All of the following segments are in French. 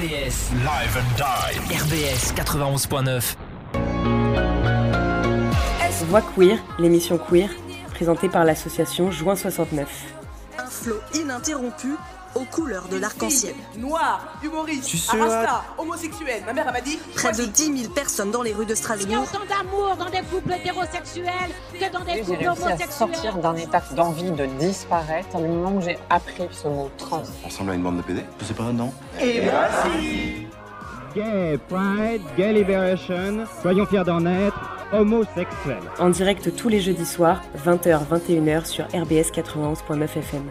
RBS Live and Die. RBS 91.9. Voix queer, l'émission queer, présentée par l'association Juin 69. Un flot ininterrompu aux couleurs de l'arc-en-ciel. Noir, humoriste, arasta, homosexuel. Ma mère m'a dit. Près de voici. 10 000 personnes dans les rues de Il y a Strasbourg. autant d'amour dans des couples hétérosexuels que dans des J'ai couples réussi à sortir homosexuels. d'un état d'envie de disparaître du moment où j'ai appris ce mot trans. On ressemble à une bande de PD Je sais pas, non Gay Pride, Gay Liberation, soyons fiers d'en être, homosexuels. En direct tous les jeudis soirs, 20h-21h sur RBS 91.9 FM.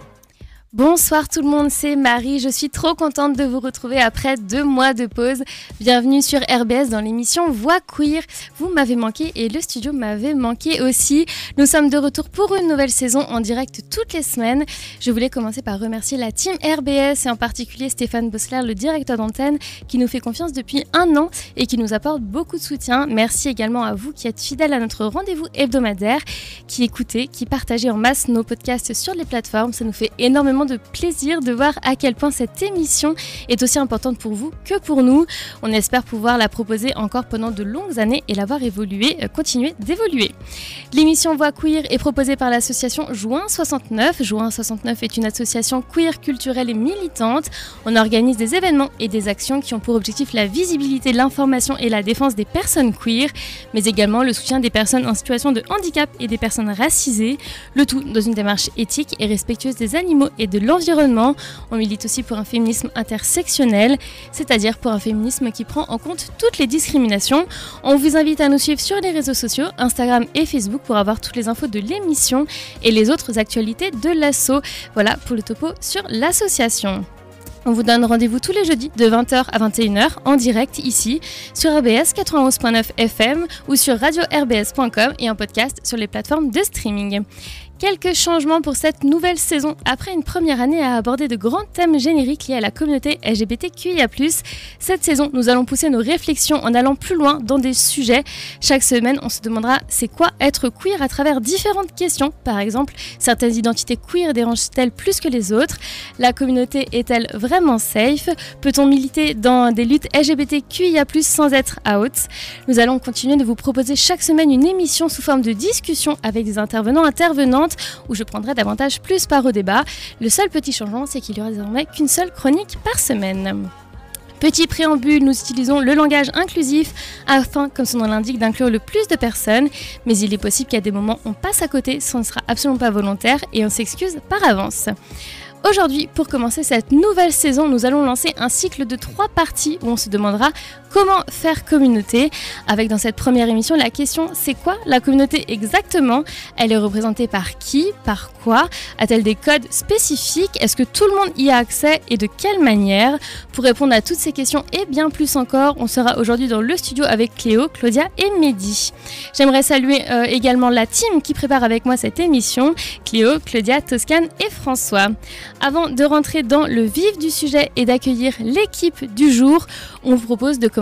Bonsoir tout le monde, c'est Marie. Je suis trop contente de vous retrouver après deux mois de pause. Bienvenue sur RBS dans l'émission Voix Queer. Vous m'avez manqué et le studio m'avait manqué aussi. Nous sommes de retour pour une nouvelle saison en direct toutes les semaines. Je voulais commencer par remercier la team RBS et en particulier Stéphane Bossler, le directeur d'antenne, qui nous fait confiance depuis un an et qui nous apporte beaucoup de soutien. Merci également à vous qui êtes fidèles à notre rendez-vous hebdomadaire, qui écoutez, qui partagez en masse nos podcasts sur les plateformes. Ça nous fait énormément de plaisir de voir à quel point cette émission est aussi importante pour vous que pour nous. On espère pouvoir la proposer encore pendant de longues années et la voir évoluer, euh, continuer d'évoluer. L'émission Voix Queer est proposée par l'association Juin 69. Juin 69 est une association queer culturelle et militante. On organise des événements et des actions qui ont pour objectif la visibilité, l'information et la défense des personnes queer, mais également le soutien des personnes en situation de handicap et des personnes racisées. Le tout dans une démarche éthique et respectueuse des animaux et de l'environnement. On milite aussi pour un féminisme intersectionnel, c'est-à-dire pour un féminisme qui prend en compte toutes les discriminations. On vous invite à nous suivre sur les réseaux sociaux, Instagram et Facebook pour avoir toutes les infos de l'émission et les autres actualités de l'asso. Voilà pour le topo sur l'association. On vous donne rendez-vous tous les jeudis de 20h à 21h en direct ici sur RBS 91.9 FM ou sur radio-rbs.com et en podcast sur les plateformes de streaming. Quelques changements pour cette nouvelle saison. Après une première année à aborder de grands thèmes génériques liés à la communauté LGBTQIA+, cette saison, nous allons pousser nos réflexions en allant plus loin dans des sujets. Chaque semaine, on se demandera c'est quoi être queer à travers différentes questions? Par exemple, certaines identités queer dérangent-elles plus que les autres? La communauté est-elle vraiment safe? Peut-on militer dans des luttes LGBTQIA+, sans être out Nous allons continuer de vous proposer chaque semaine une émission sous forme de discussion avec des intervenants intervenantes où je prendrai davantage plus part au débat. Le seul petit changement, c'est qu'il y aura désormais qu'une seule chronique par semaine. Petit préambule, nous utilisons le langage inclusif afin, comme son nom l'indique, d'inclure le plus de personnes, mais il est possible qu'à des moments on passe à côté, ce ne sera absolument pas volontaire et on s'excuse par avance. Aujourd'hui, pour commencer cette nouvelle saison, nous allons lancer un cycle de trois parties où on se demandera comment faire communauté. Avec dans cette première émission la question c'est quoi la communauté exactement? Elle est représentée par qui? Par quoi? A-t-elle des codes spécifiques? Est-ce que tout le monde y a accès? Et de quelle manière? Pour répondre à toutes ces questions et bien plus encore, on sera aujourd'hui dans le studio avec Cléo, Claudia et Mehdi. J'aimerais saluer euh, également la team qui prépare avec moi cette émission, Cléo, Claudia, Toscane et François. Avant de rentrer dans le vif du sujet et d'accueillir l'équipe du jour, on vous propose de commencer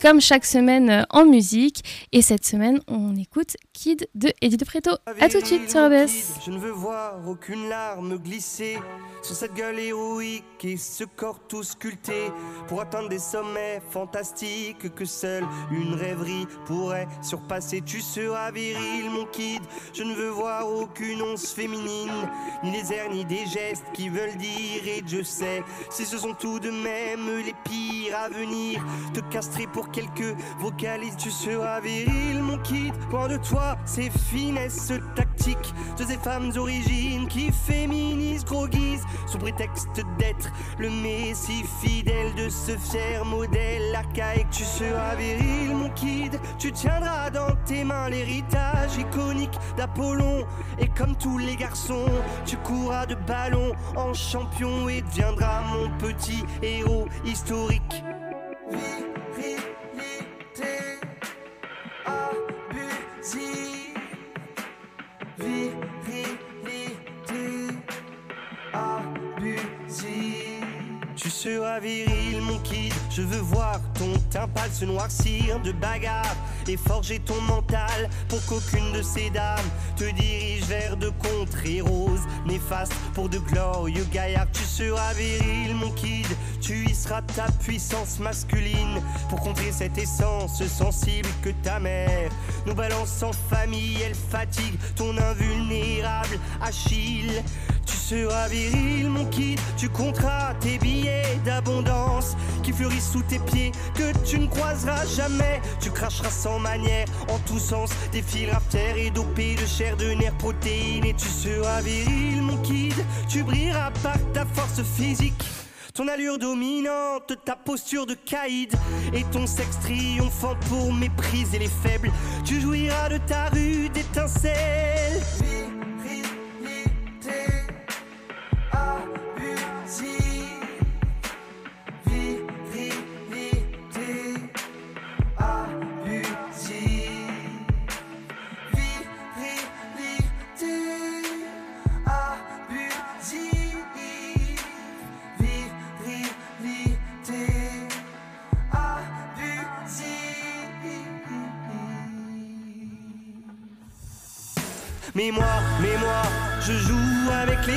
comme chaque semaine euh, en musique. Et cette semaine, on écoute Kid de de Preto. A tout de suite sur. Je ne veux voir aucune larme glisser sur cette gueule héroïque et ce corps tout sculpté pour atteindre des sommets fantastiques que seule une rêverie pourrait surpasser. Tu seras viril, mon kid. Je ne veux voir aucune once féminine, ni les airs ni des gestes qui veulent dire. Et je sais, si ce sont tout de même les pires à venir, te castrer pour quelques vocalises. Tu seras viril, mon kid. Loin de toi, ces finesses tactiques de ces femmes origines qui féminisent, gros guise, sous prétexte d'être le messie fidèle de ce fier modèle archaïque. Tu seras viril, mon kid. Tu tiendras dans tes mains l'héritage iconique d'Apollon. Et comme tous les garçons, tu courras de ballon en champion et deviendras mon petit héros historique. Virilité abusive. Virilité abusive. Tu seras viril, mon kid. Je veux voir ton teint pâle se noircir de bagarre et forger ton mental pour qu'aucune de ces dames te dirige vers de contrées roses néfastes pour de glorieux gaillards. Tu seras viril, mon kid. Tu y seras ta puissance masculine pour contrer cette essence sensible que ta mère nous balance en famille. Elle fatigue ton invulnérable Achille. Tu seras viril, mon kid, tu compteras tes billets d'abondance qui fleurissent sous tes pieds, que tu ne croiseras jamais. Tu cracheras sans manière, en tous sens, des fils terre et dopés de chair, de nerfs, protéines. Et tu seras viril, mon kid, tu brilleras par ta force physique. Ton allure dominante, ta posture de caïd et ton sexe triomphant pour mépriser les faibles. Tu jouiras de ta rue d'étincelles.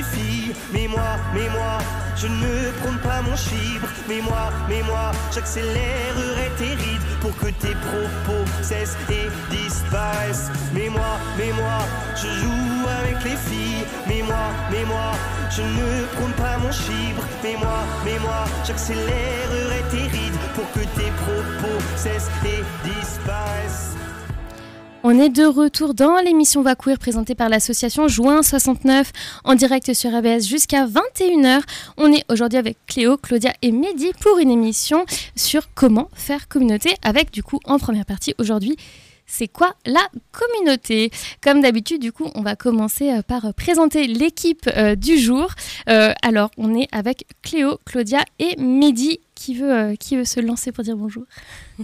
Filles. Mais moi, mais moi, je ne prône pas mon chibre. Mais moi, mais moi, j'accélérerai tes rides pour que tes propos cessent et disparaissent. Mais moi, mais moi, je joue avec les filles. Mais moi, mais moi, je ne prône pas mon chibre. Mais moi, mais moi, j'accélérerai tes rides pour que tes propos cessent et disparaissent. On est de retour dans l'émission Va Queer présentée par l'association Juin 69 en direct sur ABS jusqu'à 21h. On est aujourd'hui avec Cléo, Claudia et Mehdi pour une émission sur comment faire communauté avec du coup en première partie aujourd'hui c'est quoi la communauté? Comme d'habitude, du coup, on va commencer euh, par présenter l'équipe euh, du jour. Euh, alors, on est avec Cléo, Claudia et Mehdi. Qui veut se lancer pour dire bonjour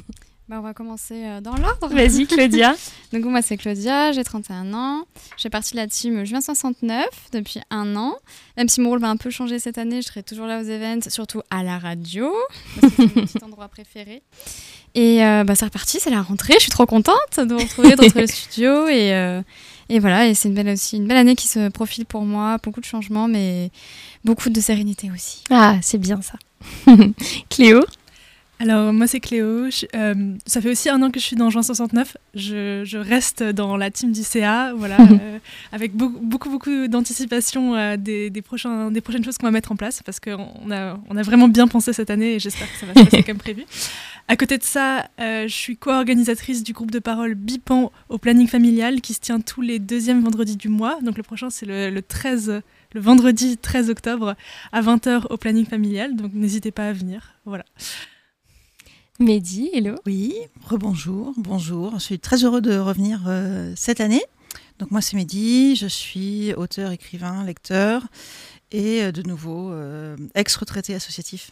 bah, on va commencer euh, dans l'ordre. Vas-y, Claudia. Donc, moi, c'est Claudia, j'ai 31 ans. J'ai parti de la team Juin 69 depuis un an. Même si mon rôle va un peu changer cette année, je serai toujours là aux events, surtout à la radio. C'est mon petit endroit préféré. Et euh, bah, c'est reparti, c'est la rentrée. Je suis trop contente de vous retrouver, de retrouver le studio. Et, euh, et voilà, et c'est une belle, aussi, une belle année qui se profile pour moi. Beaucoup de changements, mais beaucoup de sérénité aussi. Ah, c'est bien ça. Cléo? Alors moi c'est Cléo, euh, ça fait aussi un an que je suis dans Juin 69, je, je reste dans la team du CA, voilà, euh, avec beaucoup beaucoup, beaucoup d'anticipation euh, des, des, prochains, des prochaines choses qu'on va mettre en place, parce qu'on a, on a vraiment bien pensé cette année et j'espère que ça va se passer comme prévu. À côté de ça, je suis co-organisatrice du groupe de parole BIPAN au planning familial qui se tient tous les deuxièmes vendredis du mois, donc le prochain c'est le, le 13 le vendredi 13 octobre à 20h au planning familial, donc n'hésitez pas à venir, voilà. Mehdi, hello. Oui, rebonjour, bonjour. Je suis très heureux de revenir euh, cette année. Donc moi c'est Mehdi, je suis auteur, écrivain, lecteur et euh, de nouveau euh, ex-retraité associatif.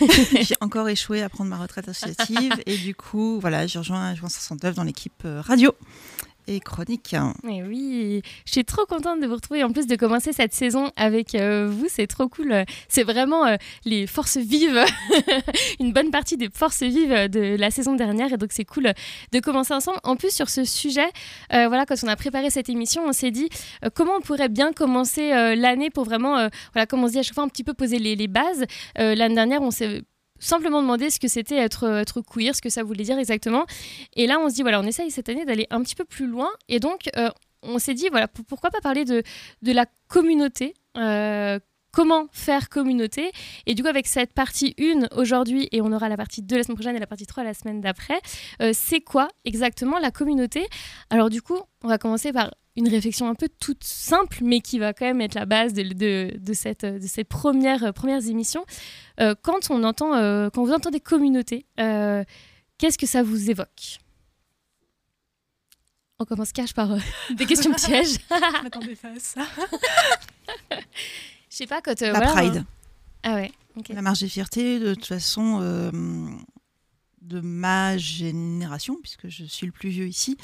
J'ai encore échoué à prendre ma retraite associative et du coup voilà, j'ai rejoint Juin 69 dans l'équipe radio et chronique. Mais oui, je suis trop contente de vous retrouver. En plus de commencer cette saison avec euh, vous, c'est trop cool. C'est vraiment euh, les forces vives, une bonne partie des forces vives de la saison dernière. Et donc c'est cool de commencer ensemble. En plus sur ce sujet, euh, voilà, quand on a préparé cette émission, on s'est dit comment on pourrait bien commencer l'année pour vraiment, voilà, comme on dit à chaque fois, un petit peu poser les bases. L'année dernière, on s'est simplement demander ce que c'était être, euh, être queer, ce que ça voulait dire exactement. Et là, on se dit, voilà, on essaye cette année d'aller un petit peu plus loin. Et donc, euh, on s'est dit, voilà, pourquoi pas parler de, de la communauté euh, comment faire communauté. Et du coup, avec cette partie 1 aujourd'hui, et on aura la partie 2 la semaine prochaine et la partie 3 la semaine d'après, c'est quoi exactement la communauté? Alors du coup, on va commencer par une réflexion un peu toute simple, mais qui va quand même être la base de, de, de cette, de ces premières, premières émissions. Euh, quand, on entend, euh, quand vous entendez communauté, euh, qu'est-ce que ça vous évoque? On commence cache par des questions pièges. Je m'attendais pas à ça. Je sais pas, quand... La Pride. Ah ouais. La marge des fiertés, de toute façon, de ma génération, puisque je suis le plus vieux ici,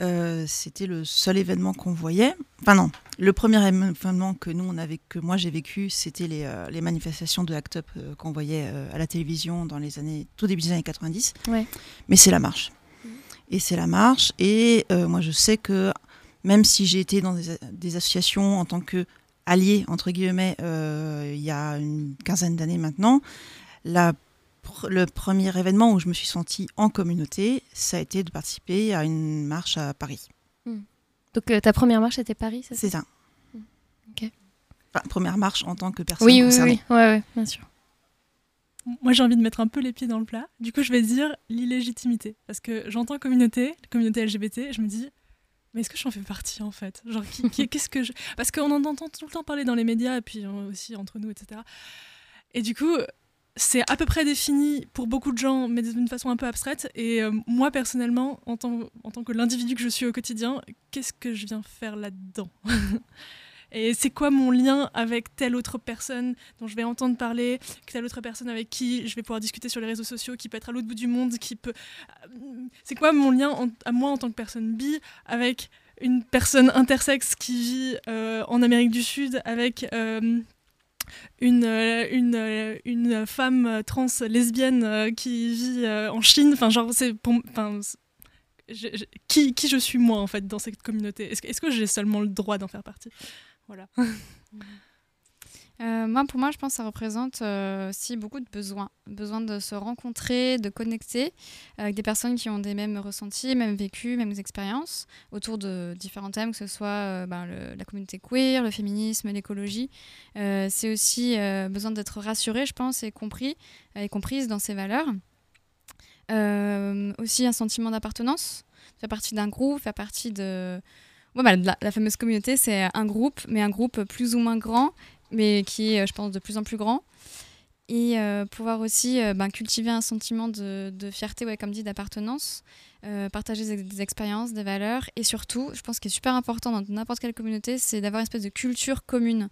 euh, c'était le seul événement qu'on voyait. Enfin non, le premier événement que nous on avait, que moi j'ai vécu, c'était les, euh, les, manifestations de Act Up euh, qu'on voyait à la télévision dans les années, tout début des années 90. Ouais. Mais c'est la marche. Et c'est la marche. Et moi je sais que même si j'ai été dans des, des, associations en tant que allié entre guillemets il y a une quinzaine d'années maintenant, la le premier événement où je me suis sentie en communauté, ça a été de participer à une marche à Paris. Hmm. Donc euh, ta première marche était Paris, c'est ça? C'est ça. Hmm. Ok. Enfin, première marche en tant que personne oui, concernée. Oui, oui, ouais, ouais, bien sûr. Moi, j'ai envie de mettre un peu les pieds dans le plat. Du coup, je vais dire l'illégitimité. Parce que j'entends communauté, communauté LGBT, et je me dis, mais est-ce que j'en fais partie en fait? Genre, qu'est-ce que je. Parce qu'on en entend tout le temps parler dans les médias, et puis euh, aussi entre nous, etc. Et du coup, c'est à peu près défini pour beaucoup de gens, mais d'une façon un peu abstraite. Et euh, moi, personnellement, en tant, que l'individu que je suis au quotidien, qu'est-ce que je viens faire là-dedans? Et c'est quoi mon lien avec telle autre personne dont je vais entendre parler, telle autre personne avec qui je vais pouvoir discuter sur les réseaux sociaux, qui peut être à l'autre bout du monde, qui peut... Euh, c'est quoi mon lien à moi en tant que personne bi avec une personne intersexe qui vit euh, en Amérique du Sud, avec une, euh, une femme trans lesbienne euh, qui vit en Chine. Enfin, genre, c'est. Enfin, qui, qui, je suis moi en fait dans cette communauté? Est-ce est que j'ai seulement le droit d'en faire partie? Voilà. Euh, moi, pour moi, je pense que ça représente euh, aussi beaucoup de besoins. Besoin de se rencontrer, de connecter avec des personnes qui ont des mêmes ressentis, mêmes vécus, mêmes expériences autour de différents thèmes, que ce soit euh, ben, la communauté queer, le féminisme, l'écologie. c'est aussi besoin d'être rassuré, je pense, et compris et comprise dans ses valeurs. aussi un sentiment d'appartenance, faire partie d'un groupe, faire partie de... Bah, la, la, fameuse communauté, c'est un groupe, mais un groupe plus ou moins grand mais qui est, euh, je pense, de plus en plus grand. Et euh, pouvoir aussi euh, ben, cultiver un sentiment de, fierté, ouais, comme dit, d'appartenance, partager des, expériences, des valeurs. Et surtout, je pense qu'il est super important dans n'importe quelle communauté, c'est d'avoir une espèce de culture commune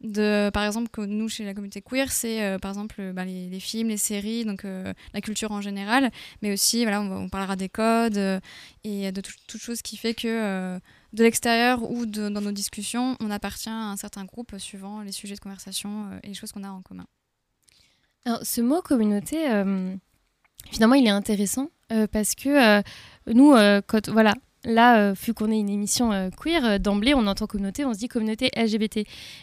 de par exemple que nous chez la communauté queer c'est par exemple ben, les, films les séries donc la culture en général mais aussi voilà on, parlera des codes et de toute chose qui fait que de l'extérieur ou dans nos discussions, on appartient à un certain groupe suivant les sujets de conversation euh, et les choses qu'on a en commun. Alors, ce mot communauté, euh, finalement, il est intéressant euh, parce que nous, quand, voilà, là, euh, vu qu'on est une émission euh, queer, euh, d'emblée, on entend communauté, on se dit communauté LGBT.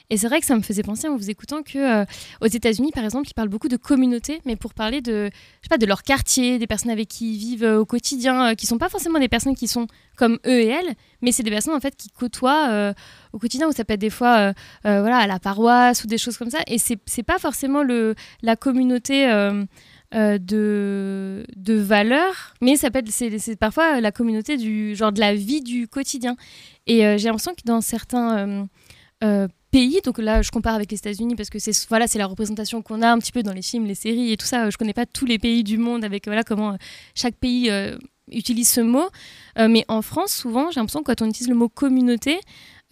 Et c'est vrai que ça me faisait penser en vous écoutant que aux États-Unis, par exemple, ils parlent beaucoup de communauté, mais pour parler de, je sais pas, de leur quartier, des personnes avec qui ils vivent au quotidien, qui sont pas forcément des personnes qui sont comme eux et elles, mais c'est des personnes en fait qui côtoient au quotidien, où ça peut être des fois, voilà, à la paroisse ou des choses comme ça. Et c'est pas forcément le la communauté. Euh, de, de valeurs, mais ça peut être, c'est, parfois la communauté du genre de la vie du quotidien. Et euh, j'ai l'impression que dans certains euh, pays, donc là je compare avec les États-Unis parce que c'est voilà c'est la représentation qu'on a un petit peu dans les films, les séries et tout ça. Je connais pas tous les pays du monde avec voilà comment chaque pays utilise ce mot, mais en France souvent j'ai l'impression que quand on utilise le mot communauté,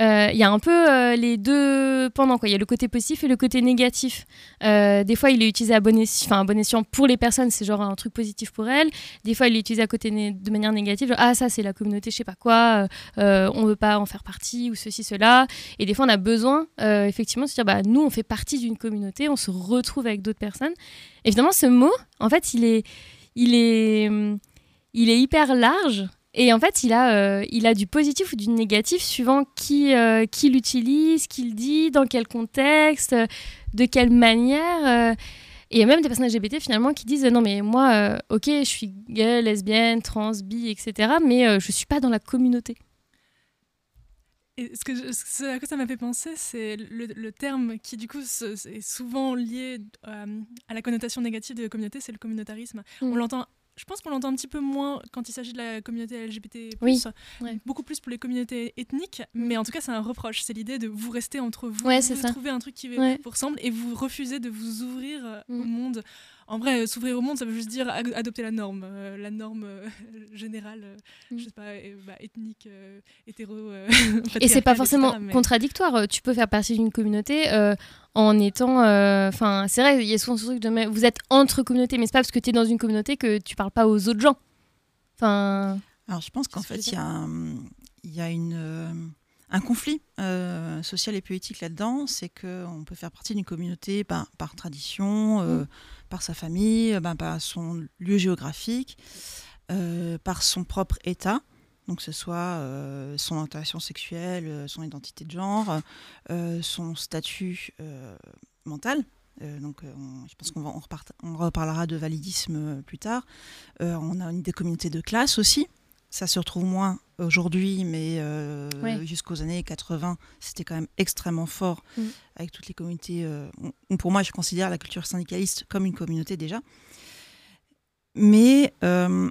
euh, il y a un peu euh, les deux pendant. Il y a le côté positif et le côté négatif. Euh, des fois, il est utilisé à bon, escient, bon escient pour les personnes, c'est genre un truc positif pour elles. Des fois, il est utilisé à côté de manière négative, genre, ah ça c'est la communauté, je sais pas quoi, on veut pas en faire partie ou ceci cela. Et des fois, on a besoin effectivement de se dire bah nous on fait partie d'une communauté, on se retrouve avec d'autres personnes. Évidemment, ce mot, en fait, il est il est il est hyper large et en fait, il a, euh, il a du positif ou du négatif suivant qui, euh, qui l'utilise, qui le dit, dans quel contexte, de quelle manière. Euh. Et il y a même des personnes LGBT finalement qui disent non mais moi, ok, je suis gay, lesbienne, trans, bi, etc. Mais je suis pas dans la communauté. Et ce, que ce à quoi ça m'a fait penser, c'est le, terme qui, du coup, est souvent lié à la connotation négative de communauté, c'est le communautarisme. On mm. l'entend je pense qu'on l'entend un petit peu moins quand il s'agit de la communauté LGBT+, oui, beaucoup plus pour les communautés ethniques, mm. mais en tout cas c'est un reproche, c'est l'idée de vous rester entre vous, ouais, vous trouver un truc qui vous ressemble et vous refusez de vous ouvrir euh, au mm. monde en vrai, euh, s'ouvrir au monde, ça veut juste dire adopter la norme, euh, la norme euh, générale, je sais pas, bah, ethnique, hétéro. et c'est pas forcément contradictoire. Tu peux faire partie d'une communauté en étant. Enfin, c'est vrai, il y a souvent ce truc de. Vous êtes entre communautés, mais c'est pas parce que tu es dans une communauté que tu parles pas aux autres gens. Enfin. Alors je pense qu'en fait, il y, y a une, euh, un conflit euh, social et politique là-dedans. C'est qu'on peut faire partie d'une communauté ben, par tradition, euh, par sa famille, ben, par son lieu géographique, euh, par son propre état. Donc que ce soit euh, son orientation sexuelle, euh, son identité de genre, euh, son statut euh, mental. Euh, donc, euh, on- je pense qu'on on on reparlera de validisme euh, plus tard. Euh, on a une des communautés de classe aussi. Ça se retrouve moins aujourd'hui, mais euh, jusqu'aux années 80, c'était quand même extrêmement fort Mm. avec toutes les communautés. euh, on- pour moi, je considère la culture syndicaliste comme une communauté déjà. Mais euh,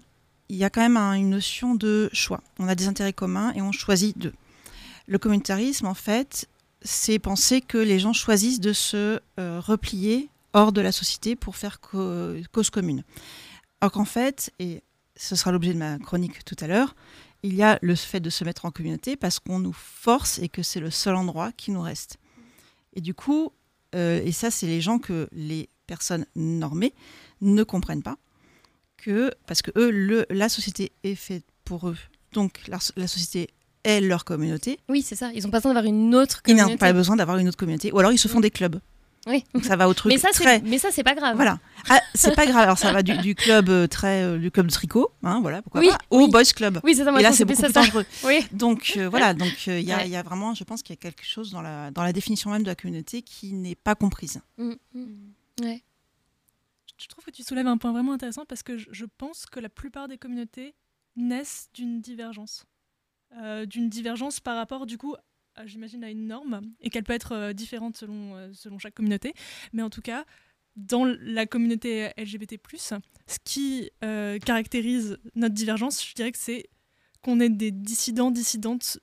il y a quand même un- une notion de choix. On a des intérêts communs et on choisit d'eux. Le communautarisme, en fait, c'est penser que les gens choisissent de se replier hors de la société pour faire co- cause commune. Alors qu'en fait, et ce sera l'objet de ma chronique tout à l'heure, il y a le fait de se mettre en communauté parce qu'on nous force et que c'est le seul endroit qui nous reste. Et du coup, euh, et ça, c'est les gens que les personnes normées ne comprennent pas, que parce que eux, le, la société est faite pour eux. Donc la, la société est leur communauté. Oui, c'est ça. Ils n'ont pas besoin d'avoir une autre Ils communauté. n'ont pas besoin d'avoir une autre communauté. Ou alors ils se font des clubs. Oui. Donc ça va au truc Mais ça, c'est- très. mais ça, c'est pas grave. Voilà. Ah, c'est pas grave. Alors ça va du, du club euh, très euh, du club de tricot, hein, voilà, pourquoi Oui, pas, au oui. boys club. Oui, c'est ça, moi, Et je là c'est beaucoup c'est plus dangereux. Oui. Donc euh, voilà, donc euh, il y, a- Ouais. il y a vraiment, je pense qu'il y a quelque chose dans la dans la définition même de la communauté qui n'est pas comprise. Mm, mm. Ouais. Je trouve que tu soulèves un point vraiment intéressant parce que je, je pense que la plupart des communautés naissent d'une divergence. Euh, d'une divergence par rapport, du coup, à- j'imagine, à une norme et qu'elle peut être euh, différente selon, euh, selon chaque communauté. Mais en tout cas, dans la communauté LGBT, ce qui euh, caractérise notre divergence, je dirais que c'est qu'on est des dissidents, dissidentes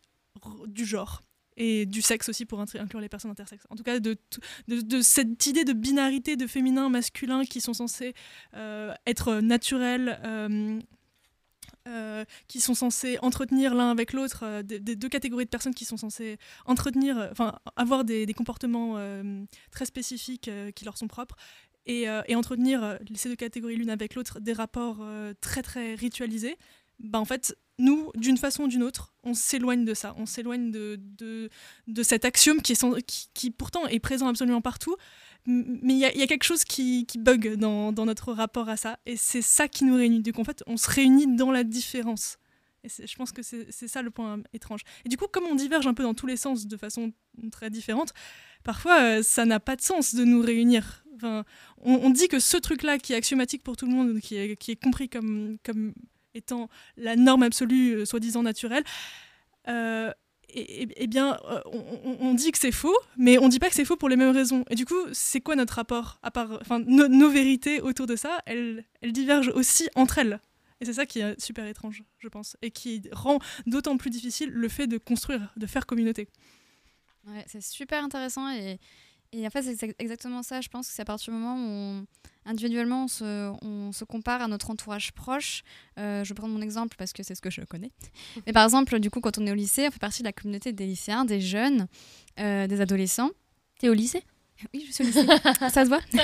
du genre. Et du sexe aussi pour inclure les personnes intersexes. En tout cas, de, de, cette idée de binarité de féminin, masculin qui sont censés euh, être naturels, euh, euh, qui sont censés entretenir l'un avec l'autre, euh, des, deux catégories de personnes qui sont censées entretenir, euh, enfin avoir des, comportements très spécifiques qui leur sont propres. Et, et entretenir ces deux catégories l'une avec l'autre des rapports très très ritualisés, bah, en fait, nous, d'une façon ou d'une autre, on s'éloigne de ça. On s'éloigne de, de, de cet axiome qui, est qui pourtant est présent absolument partout. Mais il y, a- quelque chose qui, bug dans, notre rapport à ça. Et c'est ça qui nous réunit. Donc en fait, on se réunit dans la différence. Et je pense que c'est ça le point étrange. Et du coup, comme on diverge un peu dans tous les sens de façon très différente, parfois euh, ça n'a pas de sens de nous réunir. On, dit que ce truc-là qui est axiomatique pour tout le monde, qui est, compris comme, étant la norme absolue, euh, soi-disant naturelle, euh, eh bien, euh, on, dit que c'est faux, mais on dit pas que c'est faux pour les mêmes raisons. Et du coup, c'est quoi notre rapport à part, nos vérités autour de ça, elles, divergent aussi entre elles. Et c'est ça qui est super étrange, je pense, et qui rend d'autant plus difficile le fait de construire, de faire communauté. C'est super intéressant et en fait c'est ex- exactement ça. Je pense que c'est à partir du moment où on- individuellement on se, on se compare à notre entourage proche. Euh, je vais prendre mon exemple parce que c'est ce que je connais. Mais par exemple, du coup, quand on est au lycée, on fait partie de la communauté des lycéens, des jeunes, euh, des adolescents. T'es au lycée? Oui, je suis lycée. ça se voit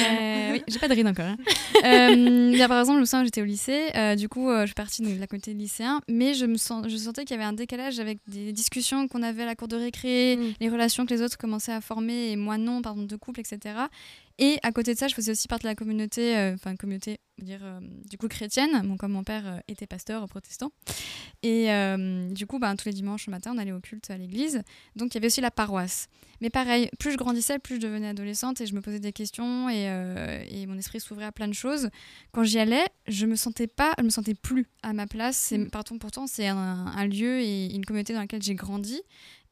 Euh, Oui, j'ai pas de ride encore. hein. Euh, il y a, par exemple, je me souviens, j'étais au lycée. euh, du coup, euh, je suis partie de la communauté lycéen, mais je me sens, je sentais qu'il y avait un décalage avec des discussions qu'on avait à la cour de récré, les relations que les autres commençaient à former et moi non, par exemple, de couple, etc. Et à côté de ça, je faisais aussi partie de la communauté, enfin communauté, dire euh, du coup chrétienne. Bon, comme mon père euh, était pasteur protestant, et euh, du coup, ben, tous les dimanches matin, on allait au culte à l'église. Donc il y avait aussi la paroisse. Mais pareil, plus je grandissais, plus je devenais adolescente et je me posais des questions et, et mon esprit s'ouvrait à plein de choses. Quand j'y allais, je me sentais pas, je me sentais plus à ma place. C'est, pardon, pourtant, c'est un, un lieu et une communauté dans laquelle j'ai grandi.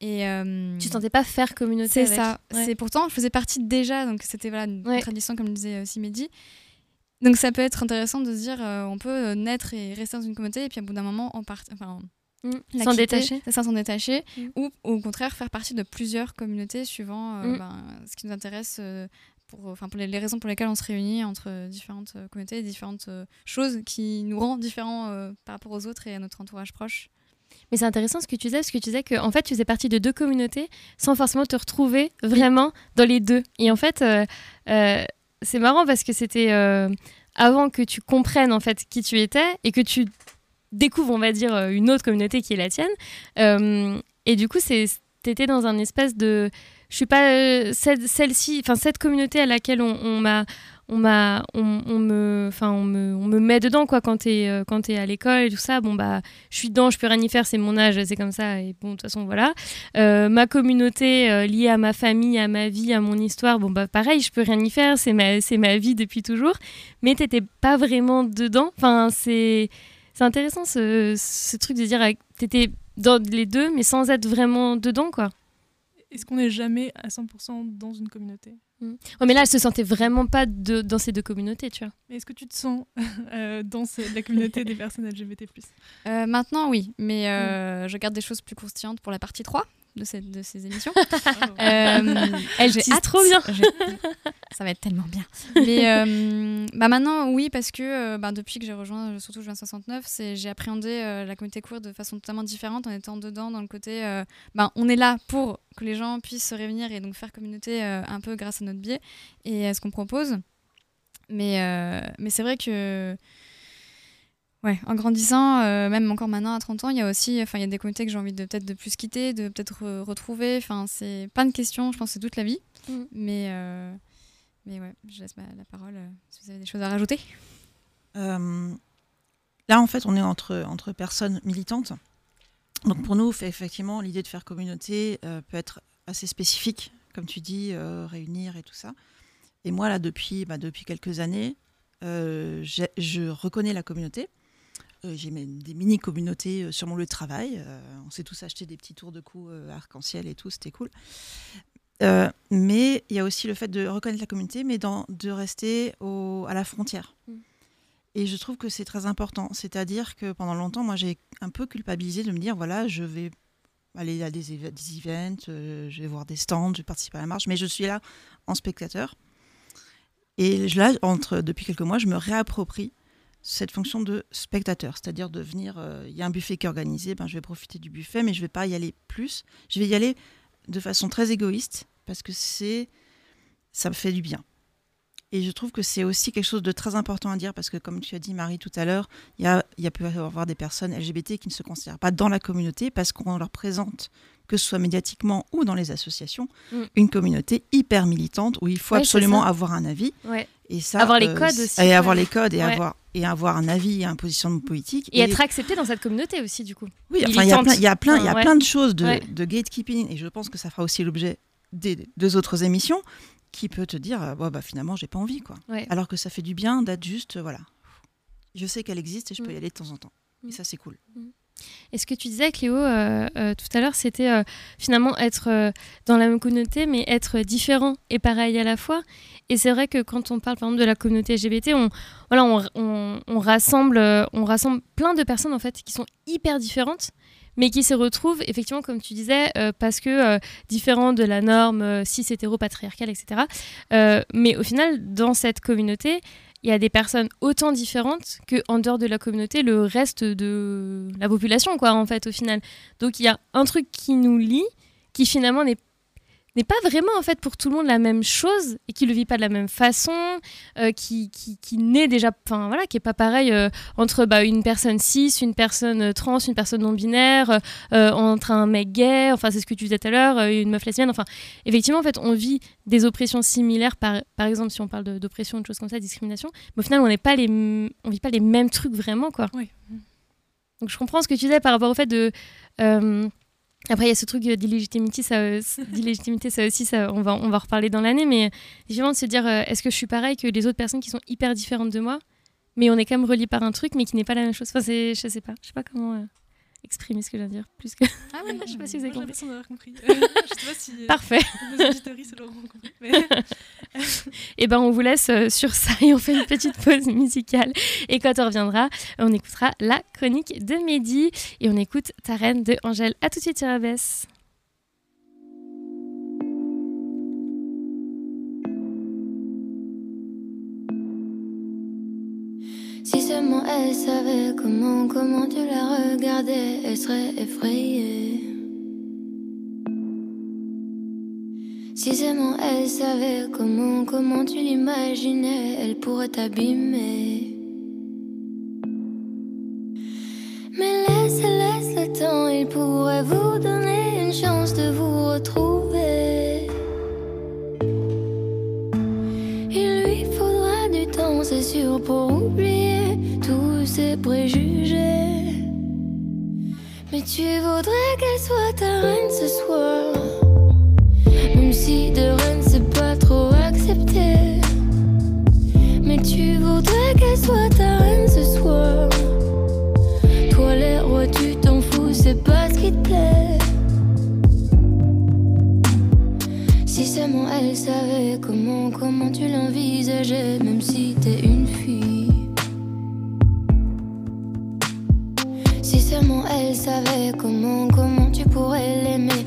Et euh, Tu te sentais pas faire communauté C'est ça. Ouais. C'est pourtant, je faisais partie déjà, donc c'était voilà une Ouais. tradition comme disait aussi Mehdi. Donc ça peut être intéressant de se dire, euh, on peut euh, naître et rester dans une communauté et puis à bout d'un moment en part, enfin Mm. la S'en détacher. ça, s'en détacher, Mm. ou au contraire faire partie de plusieurs communautés suivant euh, Mm. ben, ce qui nous intéresse, euh, pour, enfin, pour les, les raisons pour lesquelles on se réunit entre différentes communautés, différentes euh, choses qui nous rendent différents par rapport aux autres et à notre entourage proche. Mais c'est intéressant ce que tu disais, parce que tu disais que en fait, tu faisais partie de deux communautés sans forcément te retrouver vraiment dans les deux. Et en fait, euh, euh, c'est marrant parce que c'était euh, avant que tu comprennes en fait qui tu étais et que tu découvres, on va dire, une autre communauté qui est la tienne. et du coup, c'est étais dans un espèce de je suis pas celle-ci enfin cette communauté à laquelle on m'a on m'a on, me enfin on me, on me met dedans quoi quand t'es euh, quand es à l'école et tout ça. Bon bah je suis dedans je peux rien y faire c'est mon âge c'est comme ça et bon de toute façon voilà. Euh, ma communauté euh, liée à ma famille à ma vie à mon histoire bon bah pareil je peux rien y faire c'est ma c'est ma vie depuis toujours. Mais t'étais pas vraiment dedans. Enfin c'est c'est intéressant ce, ce truc de dire t'étais dans les deux mais sans être vraiment dedans quoi. Est-ce qu'on n'est jamais à 100% dans une communauté? Mm. Ouais, mais là, elle se sentait vraiment pas de, dans ces deux communautés, tu vois. Mais est-ce que tu te sens euh, dans la communauté des personnes LGBT euh, Maintenant, oui, mais euh, mm. je garde des choses plus croustillantes pour la partie 3 de, cette, de ces émissions. euh, elle j'ai trop bien. Ça va être tellement bien. Mais bah maintenant, oui, parce que bah, depuis que j'ai rejoint, surtout Juin 69, j'ai appréhendé la communauté queer de façon totalement différente en étant dedans dans le côté, bah, on est là pour que les gens puissent se réunir et donc faire communauté un peu grâce à notre biais et à ce qu'on propose. Mais, mais c'est vrai que Ouais, en grandissant, euh, même encore maintenant à 30 ans, il y a aussi enfin il y a des communautés que j'ai envie de peut-être de plus quitter, de peut-être retrouver, enfin c'est pas une question, je pense que c'est toute la vie. Mm. Mais euh, mais ouais, je laisse la parole euh, si vous avez des choses à rajouter. là en fait, on est entre entre personnes militantes. Donc pour nous, effectivement, l'idée de faire communauté peut être assez spécifique, comme tu dis, réunir et tout ça. Et moi là depuis bah, depuis quelques années, je reconnais la communauté euh, j'ai des mini-communautés euh, sur mon lieu de travail. Euh, on s'est tous acheté des petits tours de cou arc-en-ciel et tout, c'était cool. mais il y a aussi le fait de reconnaître la communauté, mais de rester à la frontière. Mm. Et je trouve que c'est très important. C'est-à-dire que pendant longtemps, moi, j'ai un peu culpabilisé de me dire, voilà, je vais aller à des, des events, je vais voir des stands, je vais participer à la marche, mais je suis là en spectateur. Et là, entre, depuis quelques mois, je me réapproprie cette fonction de spectateur, c'est-à-dire de venir, euh, il y a un buffet qui est organisé, ben, je vais profiter du buffet, mais je ne vais pas y aller plus. Je vais y aller de façon très égoïste parce que c'est, ça me fait du bien. Et je trouve que c'est aussi quelque chose de très important à dire parce que, comme tu as dit, Marie, tout à l'heure, il y a, y a y avoir des personnes LGBT qui ne se considèrent pas dans la communauté parce qu'on leur présente que ce soit médiatiquement ou dans les associations, mm. une communauté hyper militante où il faut absolument avoir un avis. Et ça, avoir les euh, codes aussi. Et avoir les codes et avoir et avoir un avis et un positionnement politique. Et, être accepté dans cette communauté aussi, du coup. Oui, il y a plein, y a plein, il y a plein de choses de, de, gatekeeping, et je pense que ça fera aussi l'objet des deux autres émissions, qui peut te dire, bon, bah, finalement, j'ai pas envie, quoi. Alors que ça fait du bien d'être juste, voilà. Je sais qu'elle existe et je peux y mm. aller de temps en temps. Et mm. ça, c'est cool. Et ce que tu disais, Cléo, euh, euh, tout à l'heure, c'était euh, finalement être dans la même communauté, mais être différent et pareil à la fois. Et c'est vrai que quand on parle, par exemple, de la communauté LGBT, on, voilà, on, rassemble, on rassemble plein de personnes, en fait, qui sont hyper différentes, mais qui se retrouvent, effectivement, comme tu disais, parce que différents de la norme cis hétéro-patriarcale, etc. mais au final, dans cette communauté, il y a des personnes autant différentes que en dehors de la communauté, le reste de la population, quoi, en fait, au final. Donc il y a un truc qui nous lie, qui finalement n'est n'est pas vraiment en fait pour tout le monde la même chose et qui le vit pas de la même façon, euh, qui, qui, qui naît déjà, enfin voilà, qui est pas pareil euh, entre bah, une personne cis, une personne euh, trans, une personne non binaire, entre un mec gay, enfin c'est ce que tu disais tout à l'heure, une meuf lesbienne, enfin effectivement en fait on vit des oppressions similaires par, par exemple si on parle d'oppression, de choses comme ça, discrimination, mais au final on n'est pas les, on vit pas les mêmes trucs vraiment quoi. Oui. Donc je comprends ce que tu disais par rapport au fait de après, il y a ce truc d'illégitimité, ça, ça aussi, ça, on, va, on va reparler dans l'année, mais justement de se dire, euh, est-ce que je suis pareil que les autres personnes qui sont hyper différentes de moi, mais on est quand même reliés par un truc, mais qui n'est pas la même chose? Enfin, je sais pas, je sais pas comment. Euh, exprimer ce que je viens de dire plus que. Ah ouais, je sais pas si vous avez compris. compris. je sais pas si euh, Parfait. nos auditeurs l'auront compris. Mais... et eh ben on vous laisse euh, sur ça et on fait une petite pause musicale. Et quand on reviendra, on écoutera la chronique de Mehdi et on écoute Ta reine de Angèle. À tout de suite sur Si seulement elle savait comment, comment tu la regardais, elle serait effrayée. Si seulement elle savait comment, comment tu l'imaginais, elle pourrait t'abîmer. il pourrait vous donner une chance de vous retrouver. Il lui faudra du temps, c'est sûr, pour oublier préjugés. Mais tu voudrais qu'elle soit ta reine ce soir. Même si de reine c'est pas trop accepté. Mais tu voudrais qu'elle soit ta reine ce soir. Toi les rois, tu t'en fous, c'est pas ce qui te plaît. Si seulement elle savait comment, comment tu l'envisageais, même si t'es une fille. Elle savait comment, comment tu pourrais l'aimer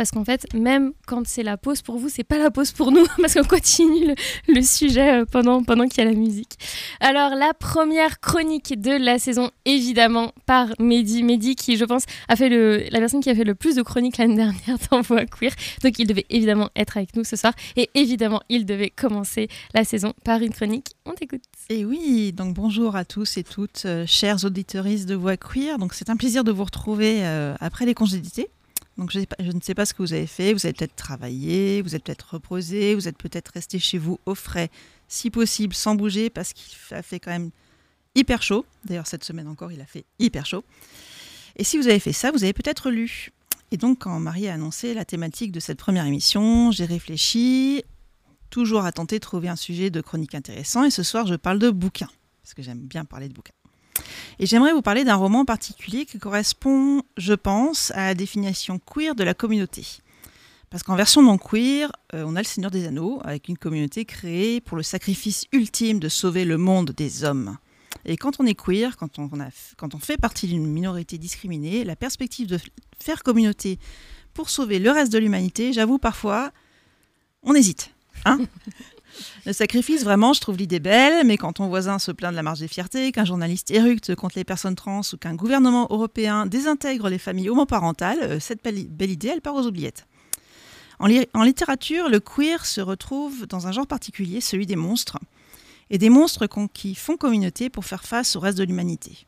parce qu'en fait, même quand c'est la pause pour vous, c'est pas la pause pour nous parce qu'on continue le, sujet euh, pendant, pendant qu'il y a la musique. Alors, la première chronique de la saison, évidemment, par Mehdi. Mehdi qui, je pense, a fait le, la personne qui a fait le plus de chroniques l'année dernière dans Voix Queer. Donc, il devait évidemment être avec nous ce soir. Et évidemment, il devait commencer la saison par une chronique. On t'écoute. Et oui, donc bonjour à tous et toutes, euh, chers auditeuristes de Voix Queer. Donc c'est un plaisir de vous retrouver euh, après les congés d'été. Donc je, ne sais pas ce que vous avez fait. Vous avez peut-être travaillé, vous êtes peut-être reposé, vous êtes peut-être resté chez vous au frais, si possible sans bouger, parce qu'il a fait quand même hyper chaud. D'ailleurs cette semaine encore, il a fait hyper chaud. Et si vous avez fait ça, vous avez peut-être lu. Et donc quand Marie a annoncé la thématique de cette première émission, j'ai réfléchi, toujours à tenter de trouver un sujet de chronique intéressant. Et ce soir, je parle de bouquins, parce que j'aime bien parler de bouquins. Et j'aimerais vous parler d'un roman particulier qui correspond, je pense, à la définition queer de la communauté. Parce qu'en version non queer, euh, on a le Seigneur des Anneaux, avec une communauté créée pour le sacrifice ultime de sauver le monde des hommes. Et quand on est queer, quand on, quand on fait partie d'une minorité discriminée, la perspective de faire communauté pour sauver le reste de l'humanité, j'avoue parfois, on hésite. Hein le sacrifice, vraiment, je trouve l'idée belle, mais quand ton voisin se plaint de la marge des fiertés, qu'un journaliste éructe contre les personnes trans ou qu'un gouvernement européen désintègre les familles homoparentales, euh, cette belle, idée, elle part aux oubliettes. En, li- en littérature, le queer se retrouve dans un genre particulier, celui des monstres, et des monstres qui font communauté pour faire face au reste de l'humanité.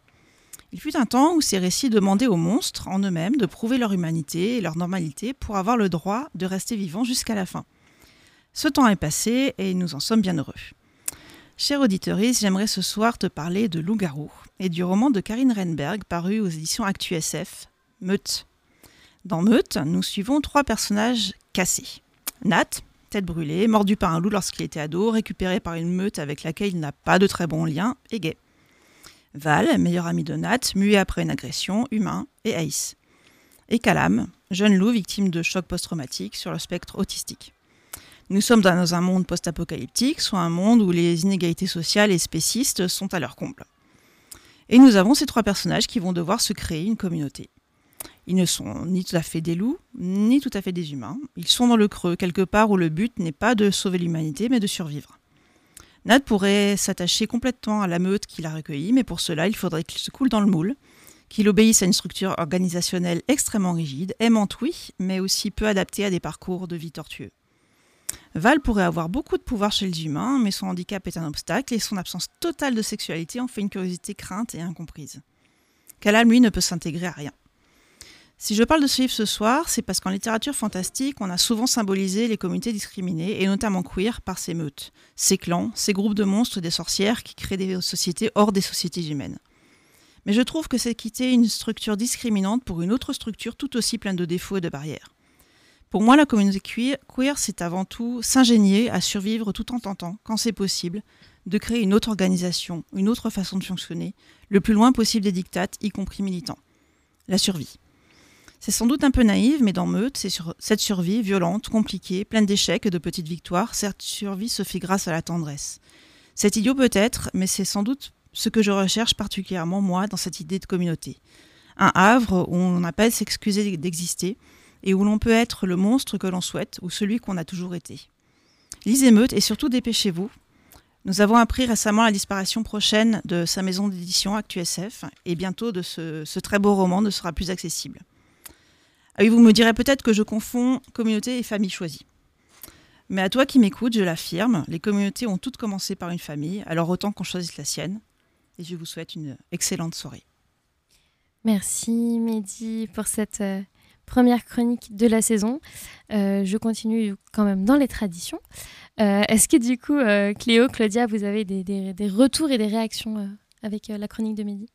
Il fut un temps où ces récits demandaient aux monstres en eux-mêmes de prouver leur humanité et leur normalité pour avoir le droit de rester vivants jusqu'à la fin. Ce temps est passé et nous en sommes bien heureux. Chère auditrice, j'aimerais ce soir te parler de Loup-garou et du roman de Karine Renberg paru aux éditions Actu SF, Meute. Dans Meute, nous suivons trois personnages cassés. Nat, tête brûlée, mordu par un loup lorsqu'il était ado, récupéré par une meute avec laquelle il n'a pas de très bons liens, et gay. Val, meilleur ami de Nat, muet après une agression, humain, et Ace. Et Calam, jeune loup victime de choc post-traumatique sur le spectre autistique. Nous sommes dans un monde post-apocalyptique, soit un monde où les inégalités sociales et spécistes sont à leur comble. Et nous avons ces trois personnages qui vont devoir se créer une communauté. Ils ne sont ni tout à fait des loups, ni tout à fait des humains. Ils sont dans le creux, quelque part où le but n'est pas de sauver l'humanité, mais de survivre. Nat pourrait s'attacher complètement à la meute qu'il a recueillie, mais pour cela, il faudrait qu'il se coule dans le moule, qu'il obéisse à une structure organisationnelle extrêmement rigide, aimante oui, mais aussi peu adaptée à des parcours de vie tortueux. Val pourrait avoir beaucoup de pouvoir chez les humains, mais son handicap est un obstacle et son absence totale de sexualité en fait une curiosité crainte et incomprise. Calam, lui, ne peut s'intégrer à rien. Si je parle de ce livre ce soir, c'est parce qu'en littérature fantastique, on a souvent symbolisé les communautés discriminées, et notamment queer, par ces meutes, ces clans, ces groupes de monstres et des sorcières qui créent des sociétés hors des sociétés humaines. Mais je trouve que c'est quitter une structure discriminante pour une autre structure tout aussi pleine de défauts et de barrières. Pour moi, la communauté queer, c'est avant tout s'ingénier à survivre tout en tentant, quand c'est possible, de créer une autre organisation, une autre façon de fonctionner, le plus loin possible des dictates, y compris militants. La survie. C'est sans doute un peu naïf, mais dans Meute, cette survie violente, compliquée, pleine d'échecs et de petites victoires, cette survie se fait grâce à la tendresse. C'est idiot peut-être, mais c'est sans doute ce que je recherche particulièrement moi dans cette idée de communauté. Un havre où on appelle s'excuser d'exister et où l'on peut être le monstre que l'on souhaite ou celui qu'on a toujours été. Lisez Meute et surtout dépêchez-vous. Nous avons appris récemment la disparition prochaine de sa maison d'édition ActuSF et bientôt de ce, ce très beau roman ne sera plus accessible. Ah oui, vous me direz peut-être que je confonds communauté et famille choisie. Mais à toi qui m'écoutes, je l'affirme, les communautés ont toutes commencé par une famille, alors autant qu'on choisisse la sienne. Et je vous souhaite une excellente soirée. Merci Mehdi pour cette euh, première chronique de la saison. Euh, je continue quand même dans les traditions. Euh, est-ce que du coup, Cléo, Claudia, vous avez des, des retours et des réactions avec la chronique de Mehdi?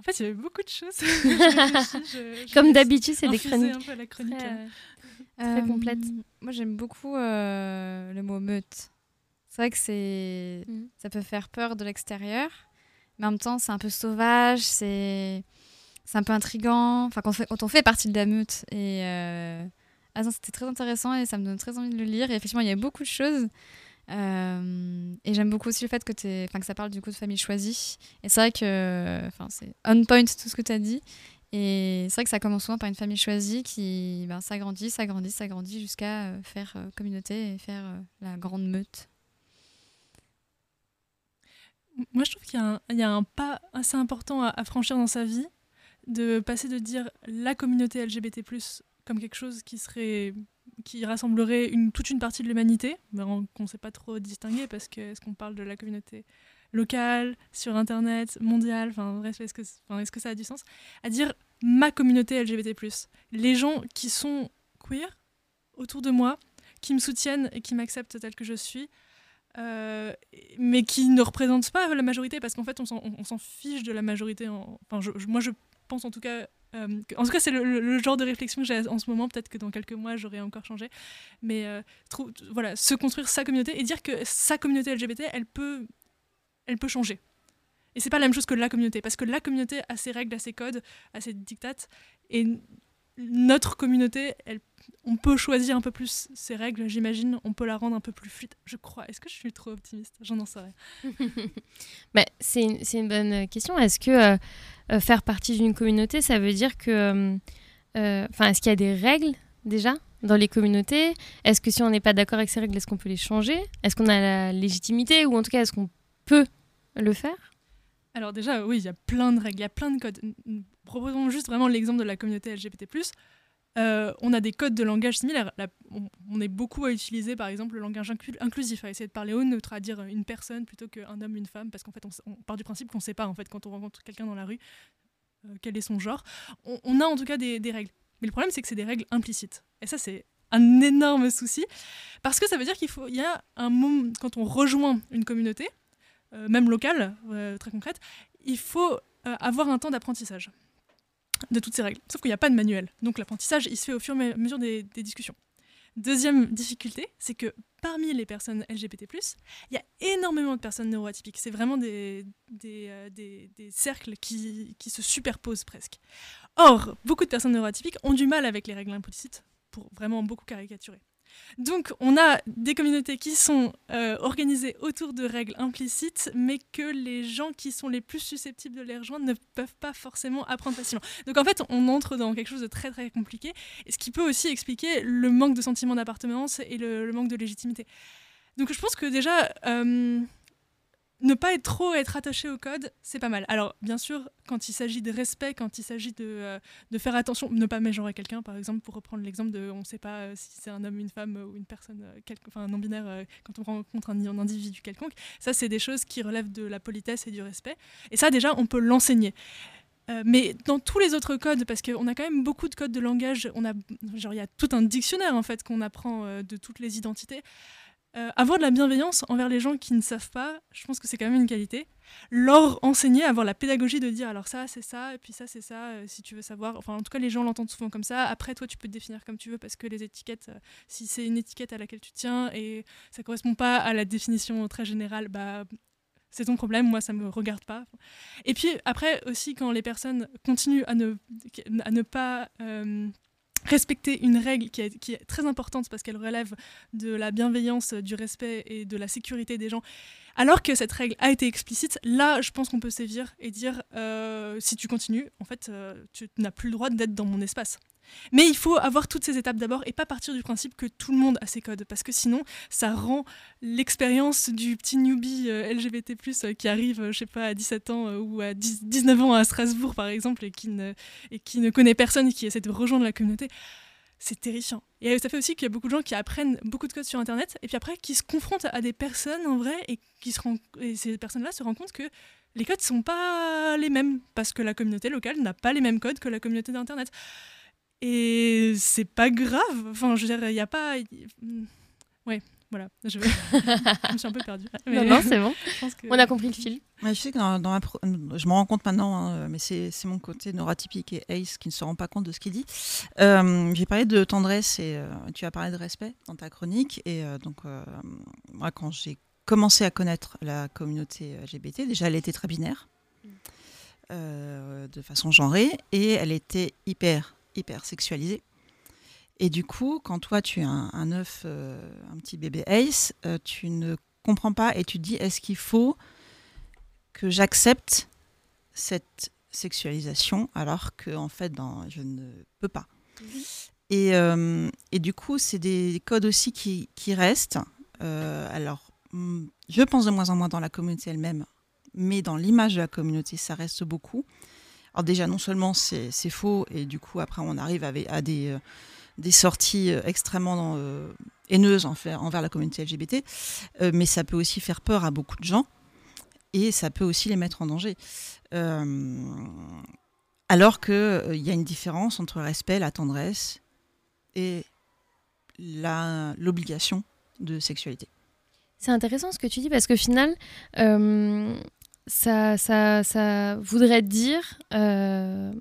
En fait, il y avait beaucoup de choses. Comme d'habitude, c'est des chroniques. Un peu la chronique très, très complète. Moi, j'aime beaucoup euh, le mot meute. C'est vrai que c'est, mm. ça peut faire peur de l'extérieur, mais en même temps, c'est un peu sauvage, c'est, c'est un peu intrigant. Enfin, quand on, fait, partie de la meute. Et euh... ah c'était très intéressant et ça me donne très envie de le lire. Et effectivement, il y a beaucoup de choses. Euh, et j'aime beaucoup aussi le fait que, que ça parle du coup de famille choisie. Et c'est vrai que c'est on point tout ce que tu as dit. Et c'est vrai que ça commence souvent par une famille choisie qui ben, s'agrandit, s'agrandit, s'agrandit jusqu'à euh, faire euh, communauté et faire la grande meute. Moi, je trouve qu'il y, a un pas assez important à, franchir dans sa vie, de passer de dire la communauté LGBT, comme quelque chose qui serait qui rassemblerait une, toute une partie de l'humanité, qu'on ne sait pas trop distinguer parce que est-ce qu'on parle de la communauté locale, sur Internet, mondiale, enfin est-ce que, est que ça a du sens? À dire ma communauté LGBT+, les gens qui sont queer autour de moi, qui me soutiennent et qui m'acceptent tel que je suis, euh, mais qui ne représentent pas la majorité parce qu'en fait on s'en fiche de la majorité. enfin, moi je pense en tout cas euh, en tout cas, c'est le, genre de réflexion que j'ai en ce moment. Peut-être que dans quelques mois, j'aurai encore changé. Mais euh, voilà, se construire sa communauté et dire que sa communauté LGBT, elle peut, elle peut changer. Et c'est pas la même chose que la communauté, parce que la communauté a ses règles, a ses codes, a ses dictates, et notre communauté, elle, on peut choisir un peu plus ses règles, j'imagine, on peut la rendre un peu plus fluide, je crois. Est-ce que je suis trop optimiste? J'en en sais rien. bah, c'est une, une, bonne question. Est-ce que euh, euh, faire partie d'une communauté, ça veut dire que... Euh, enfin, est-ce qu'il y a des règles déjà dans les communautés? Est-ce que si on n'est pas d'accord avec ces règles, est-ce qu'on peut les changer? Est-ce qu'on a la légitimité? Ou en tout cas est-ce qu'on peut le faire? Alors déjà, oui, il y a plein de règles, il y a plein de codes. Proposons juste vraiment l'exemple de la communauté LGBT+. Euh, on a des codes de langage similaires. on, est beaucoup à utiliser, par exemple, le langage inclusif, à essayer de parler au neutre, à dire une personne plutôt qu'un homme, une femme, parce qu'en fait, on, part du principe qu'on ne sait pas, en fait, quand on rencontre quelqu'un dans la rue, euh, quel est son genre. On, a en tout cas des, règles. Mais le problème, c'est que c'est des règles implicites. Et ça, c'est un énorme souci, parce que ça veut dire qu'il y a un moment, quand on rejoint une communauté, euh, même locale, très concrète, il faut avoir un temps d'apprentissage. De toutes ces règles. Sauf qu'il n'y a pas de manuel. Donc l'apprentissage, il se fait au fur et à mesure des, discussions. Deuxième difficulté, c'est que parmi les personnes LGBT, il y a énormément de personnes neuroatypiques. C'est vraiment des, des, euh, des, des cercles qui, qui, se superposent presque. Or, beaucoup de personnes neuroatypiques ont du mal avec les règles implicites, pour vraiment beaucoup caricaturer. Donc, on a des communautés qui sont euh, organisées autour de règles implicites, mais que les gens qui sont les plus susceptibles de les rejoindre ne peuvent pas forcément apprendre facilement. Donc, en fait, on entre dans quelque chose de très très compliqué, et ce qui peut aussi expliquer le manque de sentiment d'appartenance et le, manque de légitimité. Donc, je pense que déjà, euh, ne pas être trop être attaché au code, c'est pas mal. Alors, bien sûr, quand il s'agit de respect, quand il s'agit de, euh, faire attention, ne pas mégenrer quelqu'un, par exemple, pour reprendre l'exemple de on ne sait pas euh, si c'est un homme, une femme ou une personne, euh, enfin un non-binaire, euh, quand on rencontre un, un, individu quelconque, ça, c'est des choses qui relèvent de la politesse et du respect. Et ça, déjà, on peut l'enseigner. Euh, mais dans tous les autres codes, parce qu'on a quand même beaucoup de codes de langage, on a, genre, il y a tout un dictionnaire en fait qu'on apprend euh, de toutes les identités. Euh, avoir de la bienveillance envers les gens qui ne savent pas, je pense que c'est quand même une qualité. Leur enseigner, avoir la pédagogie de dire alors ça c'est ça, et puis ça c'est ça, euh, si tu veux savoir. Enfin, en tout cas, les gens l'entendent souvent comme ça. Après, toi, tu peux te définir comme tu veux parce que les étiquettes, euh, si c'est une étiquette à laquelle tu tiens et ça correspond pas à la définition très générale, bah c'est ton problème, moi ça me regarde pas. Et puis après aussi quand les personnes continuent à ne, à ne pas respecter une règle qui est, très importante parce qu'elle relève de la bienveillance, du respect et de la sécurité des gens, alors que cette règle a été explicite, là je pense qu'on peut sévir et dire euh, si tu continues, en fait euh, tu n'as plus le droit d'être dans mon espace. Mais il faut avoir toutes ces étapes d'abord et pas partir du principe que tout le monde a ses codes, parce que sinon, ça rend l'expérience du petit newbie euh, LGBT+, euh, qui arrive, euh, je sais pas, à 17 ans ou à 10, 19 ans à Strasbourg, par exemple, et qui ne, et qui ne connaît personne et qui essaie de rejoindre la communauté. C'est terrifiant. Et ça fait aussi qu'il y a beaucoup de gens qui apprennent beaucoup de codes sur Internet, et puis après, qui se confrontent à des personnes en vrai, et, qui se rend... et ces personnes-là se rendent compte que les codes sont pas les mêmes, parce que la communauté locale n'a pas les mêmes codes que la communauté d'Internet. Et c'est pas grave. Enfin, je veux dire, il n'y a pas. Ouais, voilà. Je... je, me suis un peu perdue. Mais... Non, non, c'est bon. Que... On a compris le fil. Ouais, je sais que dans, dans pro... je me rends compte maintenant, hein, mais c'est mon côté neurotypique et Ace qui ne se rend pas compte de ce qu'il dit. Euh, J'ai parlé de tendresse et euh, tu as parlé de respect dans ta chronique. Et euh, donc, moi, quand j'ai commencé à connaître la communauté LGBT, déjà, elle était très binaire. de façon genrée et elle était hyper hyper sexualisé. Et du coup, quand toi tu as un, un œuf, euh, un petit bébé Ace, euh, tu ne comprends pas et tu te dis est-ce qu'il faut que j'accepte cette sexualisation alors que en fait dans, je ne peux pas? Mmh. Et, euh, et, du coup, c'est des codes aussi qui, qui restent. alors, je pense de moins en moins dans la communauté elle-même, mais dans l'image de la communauté, ça reste beaucoup. Alors déjà, non seulement c'est faux, et du coup, après, on arrive à, des, euh, sorties euh, extrêmement euh, haineuses envers la communauté LGBT, mais ça peut aussi faire peur à beaucoup de gens, et ça peut aussi les mettre en danger. Alors qu'il euh, y a une différence entre le respect, la tendresse et l'obligation de sexualité. C'est intéressant ce que tu dis parce qu'au final, ça, ça, ça, voudrait dire euh,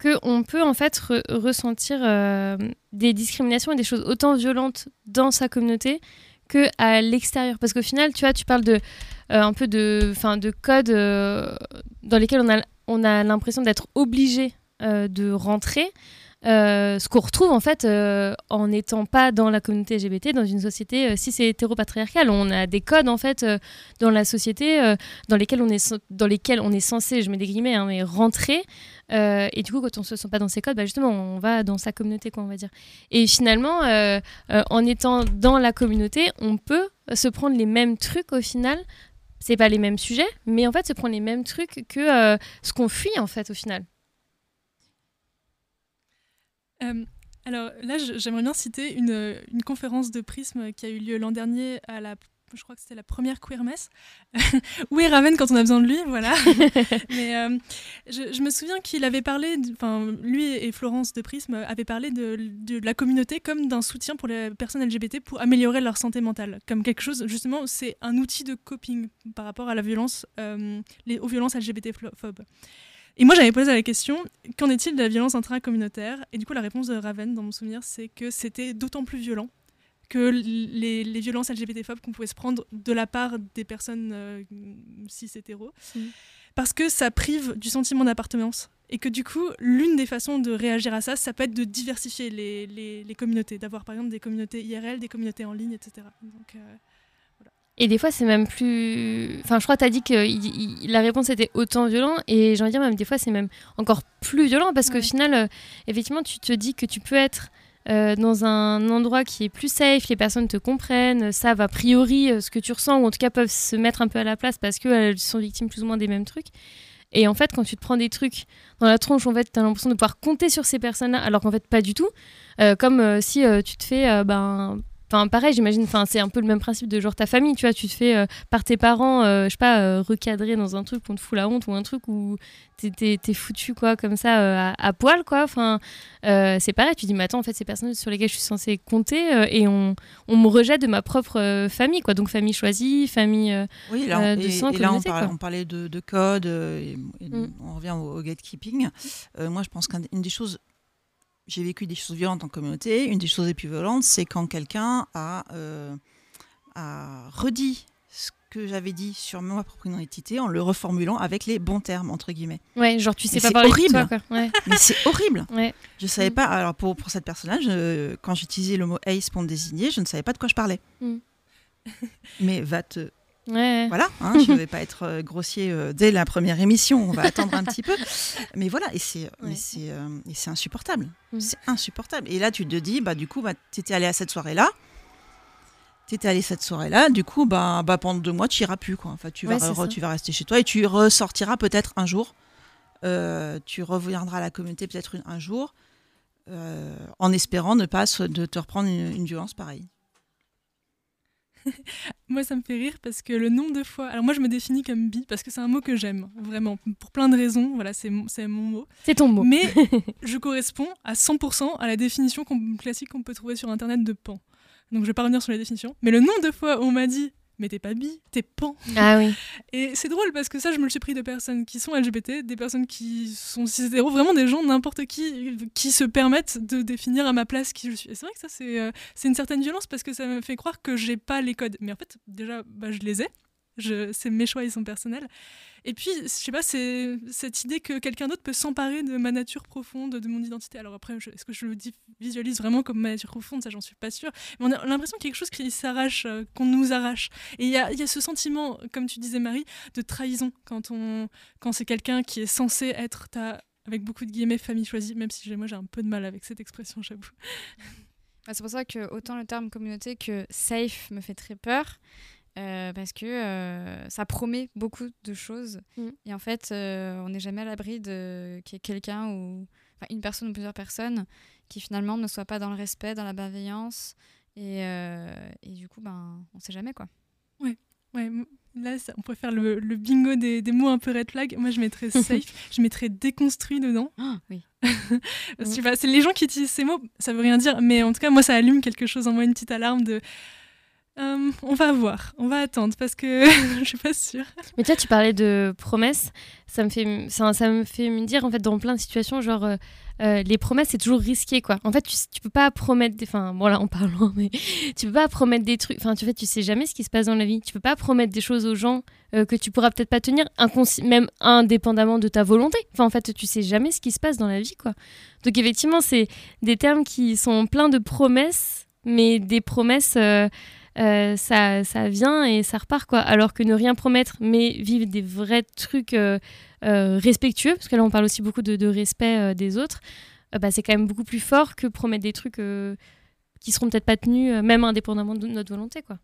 qu'on peut en fait re ressentir euh, des discriminations et des choses autant violentes dans sa communauté que à l'extérieur. Parce qu'au final, tu vois, tu parles de euh, un peu de, fin, de codes euh, dans lesquels on a, on a l'impression d'être obligé de rentrer. Euh, ce qu'on retrouve en fait euh, en n'étant pas dans la communauté LGBT, dans une société euh, si c'est hétéropatriarcale. On a des codes en fait euh, dans la société dans lesquels on est dans lesquels on est censé, je mets des guillemets, hein, mais rentrer. Et du coup, quand on se sent pas dans ces codes, bah justement, on va dans sa communauté, quoi, on va dire. Et finalement, en étant dans la communauté, on peut se prendre les mêmes trucs au final. C'est pas les mêmes sujets, mais en fait, se prendre les mêmes trucs que ce qu'on fuit en fait au final. Euh, alors là, j'aimerais bien citer une, une, conférence de Prisme qui a eu lieu l'an dernier à la je crois que c'était la première queer messe. où ramène quand on a besoin de lui, voilà. Mais euh, je, je, me souviens qu'il avait parlé, enfin lui et Florence de Prisme avaient parlé de, la communauté comme d'un soutien pour les personnes LGBT pour améliorer leur santé mentale, comme quelque chose justement, c'est un outil de coping par rapport à la violence, euh, les, aux violences LGBT phobes. Et moi, j'avais posé la question qu'en est-il de la violence intracommunautaire? Et du coup, la réponse de Raven, dans mon souvenir, c'est que c'était d'autant plus violent que les, les violences LGBT-phobes qu'on pouvait se prendre de la part des personnes euh, cis hétéros, Mm. parce que ça prive du sentiment d'appartenance. Et que du coup, l'une des façons de réagir à ça, ça peut être de diversifier les, les, les communautés, d'avoir par exemple des communautés IRL, des communautés en ligne, etc. Donc, euh, Et des fois, c'est même plus. Enfin, je crois que tu as dit que il- il- la réponse était autant violent. Et j'ai envie de dire, même des fois, c'est même encore plus violent parce qu'au final, euh, effectivement, tu te dis que tu peux être euh, dans un endroit qui est plus safe, les personnes te comprennent, savent a priori euh, ce que tu ressens, ou en tout cas peuvent se mettre un peu à la place parce qu'elles sont victimes plus ou moins des mêmes trucs. Et en fait, quand tu te prends des trucs dans la tronche, en fait, tu as l'impression de pouvoir compter sur ces personnes-là, alors qu'en fait, pas du tout. Euh, comme euh, si euh, tu te fais. euh, ben, Enfin, pareil, j'imagine, enfin, c'est un peu le même principe de genre ta famille, tu vois, tu te fais euh, par tes parents, euh, je sais pas, euh, recadrer dans un truc où on te fout la honte ou un truc où t'es- foutu, quoi, comme ça, euh, à, à poil, quoi. Enfin, c'est pareil, tu dis, mais attends, en fait, ces personnes sur lesquelles je suis censée compter et on, on me rejette de ma propre famille, quoi. Donc, famille choisie, famille Oui, là, on, de et- sang, et là, on, parlait, on parlait de, de code, et, et Mm. on revient au, au gatekeeping. Moi, je pense qu'une des choses, j'ai vécu des choses violentes en communauté. Une des choses les plus violentes, c'est quand quelqu'un a, euh, a redit ce que j'avais dit sur ma propre identité en le reformulant avec les bons termes, entre guillemets. Ouais, genre, tu sais Mais pas parler de horrible. toi, quoi. Ouais. Mais c'est horrible. Ouais. Je savais pas. Alors pour, pour cette personne-là, je- quand j'utilisais le mot ace pour me désigner, je ne savais pas de quoi je parlais. Mm. Mais va te. Ouais. Voilà, hein, je ne vais pas être euh, grossier euh, dès la première émission. On va attendre un petit peu. Mais voilà, et c'est mais Ouais. c'est euh, insupportable. Mm. C'est insupportable. Et là, tu te dis, bah du coup, bah, tu étais allé à cette soirée-là. Tu étais allé cette soirée-là, du coup, bah, bah, pendant deux mois, tu iras plus. Quoi. Enfin, tu, vas Ouais, re- tu vas rester chez toi et tu ressortiras peut-être un jour. Euh, tu reviendras à la communauté peut-être un jour, en espérant ne pas se- de te reprendre une, une violence pareille. Moi, ça me fait rire parce que le nombre de fois. Alors, moi, je me définis comme bi parce que c'est un mot que j'aime, vraiment, pour plein de raisons. Voilà, c'est mon, mot. C'est ton mot. Mais je corresponds à 100% à la définition classique qu'on peut trouver sur Internet de pan. Donc, je vais pas revenir sur les définitions. Mais le nombre de fois où on m'a dit Mais t'es pas bi, t'es pan. Ah oui. Et c'est drôle parce que ça, je me le suis pris de personnes qui sont LGBT, des personnes qui sont cis vraiment des gens, n'importe qui, qui se permettent de définir à ma place qui je suis. Et c'est vrai que ça, c'est euh, c'est une certaine violence parce que ça me fait croire que j'ai pas les codes. Mais en fait, déjà, bah, je les ai. Je, c'est mes choix, ils sont personnels. Et puis, je sais pas, c'est cette idée que quelqu'un d'autre peut s'emparer de ma nature profonde, de mon identité. Alors après, est-ce que je le visualise vraiment comme ma nature profonde? Ça, j'en suis pas sûre. Mais on a l'impression qu'il y a quelque chose qui s'arrache, euh, qu'on nous arrache. Et il y a, ce sentiment, comme tu disais, Marie, de trahison quand, c'est quelqu'un qui est censé être ta, avec beaucoup de guillemets, famille choisie, même si moi j'ai un peu de mal avec cette expression, j'avoue. Bah, c'est pour ça que autant le terme communauté que safe me fait très peur. Euh, parce que euh, ça promet beaucoup de choses. Mm. Et en fait, euh, on n'est jamais à l'abri de qu'il y ait quelqu'un ou enfin, une personne ou plusieurs personnes qui finalement ne soient pas dans le respect, dans la bienveillance. Et, et du coup, ben, on sait jamais quoi. Ouais, ouais. Là, ça- on pourrait faire le, le bingo des, des mots un peu red flag. Moi, je mettrais safe, je mettrais déconstruit dedans. oui. Je sais pas, c'est les gens qui utilisent ces mots, ça veut rien dire, mais en tout cas, moi, ça allume quelque chose en moi, une petite alarme de. Euh, on va voir, on va attendre parce que je suis pas sûre. Mais tu vois, tu parlais de promesses. Ça me fait, ça, me fait me dire, en fait, dans plein de situations, genre, euh, euh, les promesses, c'est toujours risqué, quoi. En fait, tu, tu peux pas promettre des. Enfin, bon, là, en parlant, mais tu peux pas promettre des trucs. Enfin, tu, fait, tu sais jamais ce qui se passe dans la vie. Tu peux pas promettre des choses aux gens que tu pourras peut-être pas tenir, même indépendamment de ta volonté. Enfin, en fait, tu sais jamais ce qui se passe dans la vie, quoi. Donc, effectivement, c'est des termes qui sont pleins de promesses, mais des promesses. Euh, ça, ça vient et ça repart quoi. Alors que ne rien promettre, mais vivre des vrais trucs euh, euh, respectueux, parce que là on parle aussi beaucoup de, de respect des autres, bah, c'est quand même beaucoup plus fort que promettre des trucs qui seront peut-être pas tenus, même indépendamment de notre volonté quoi.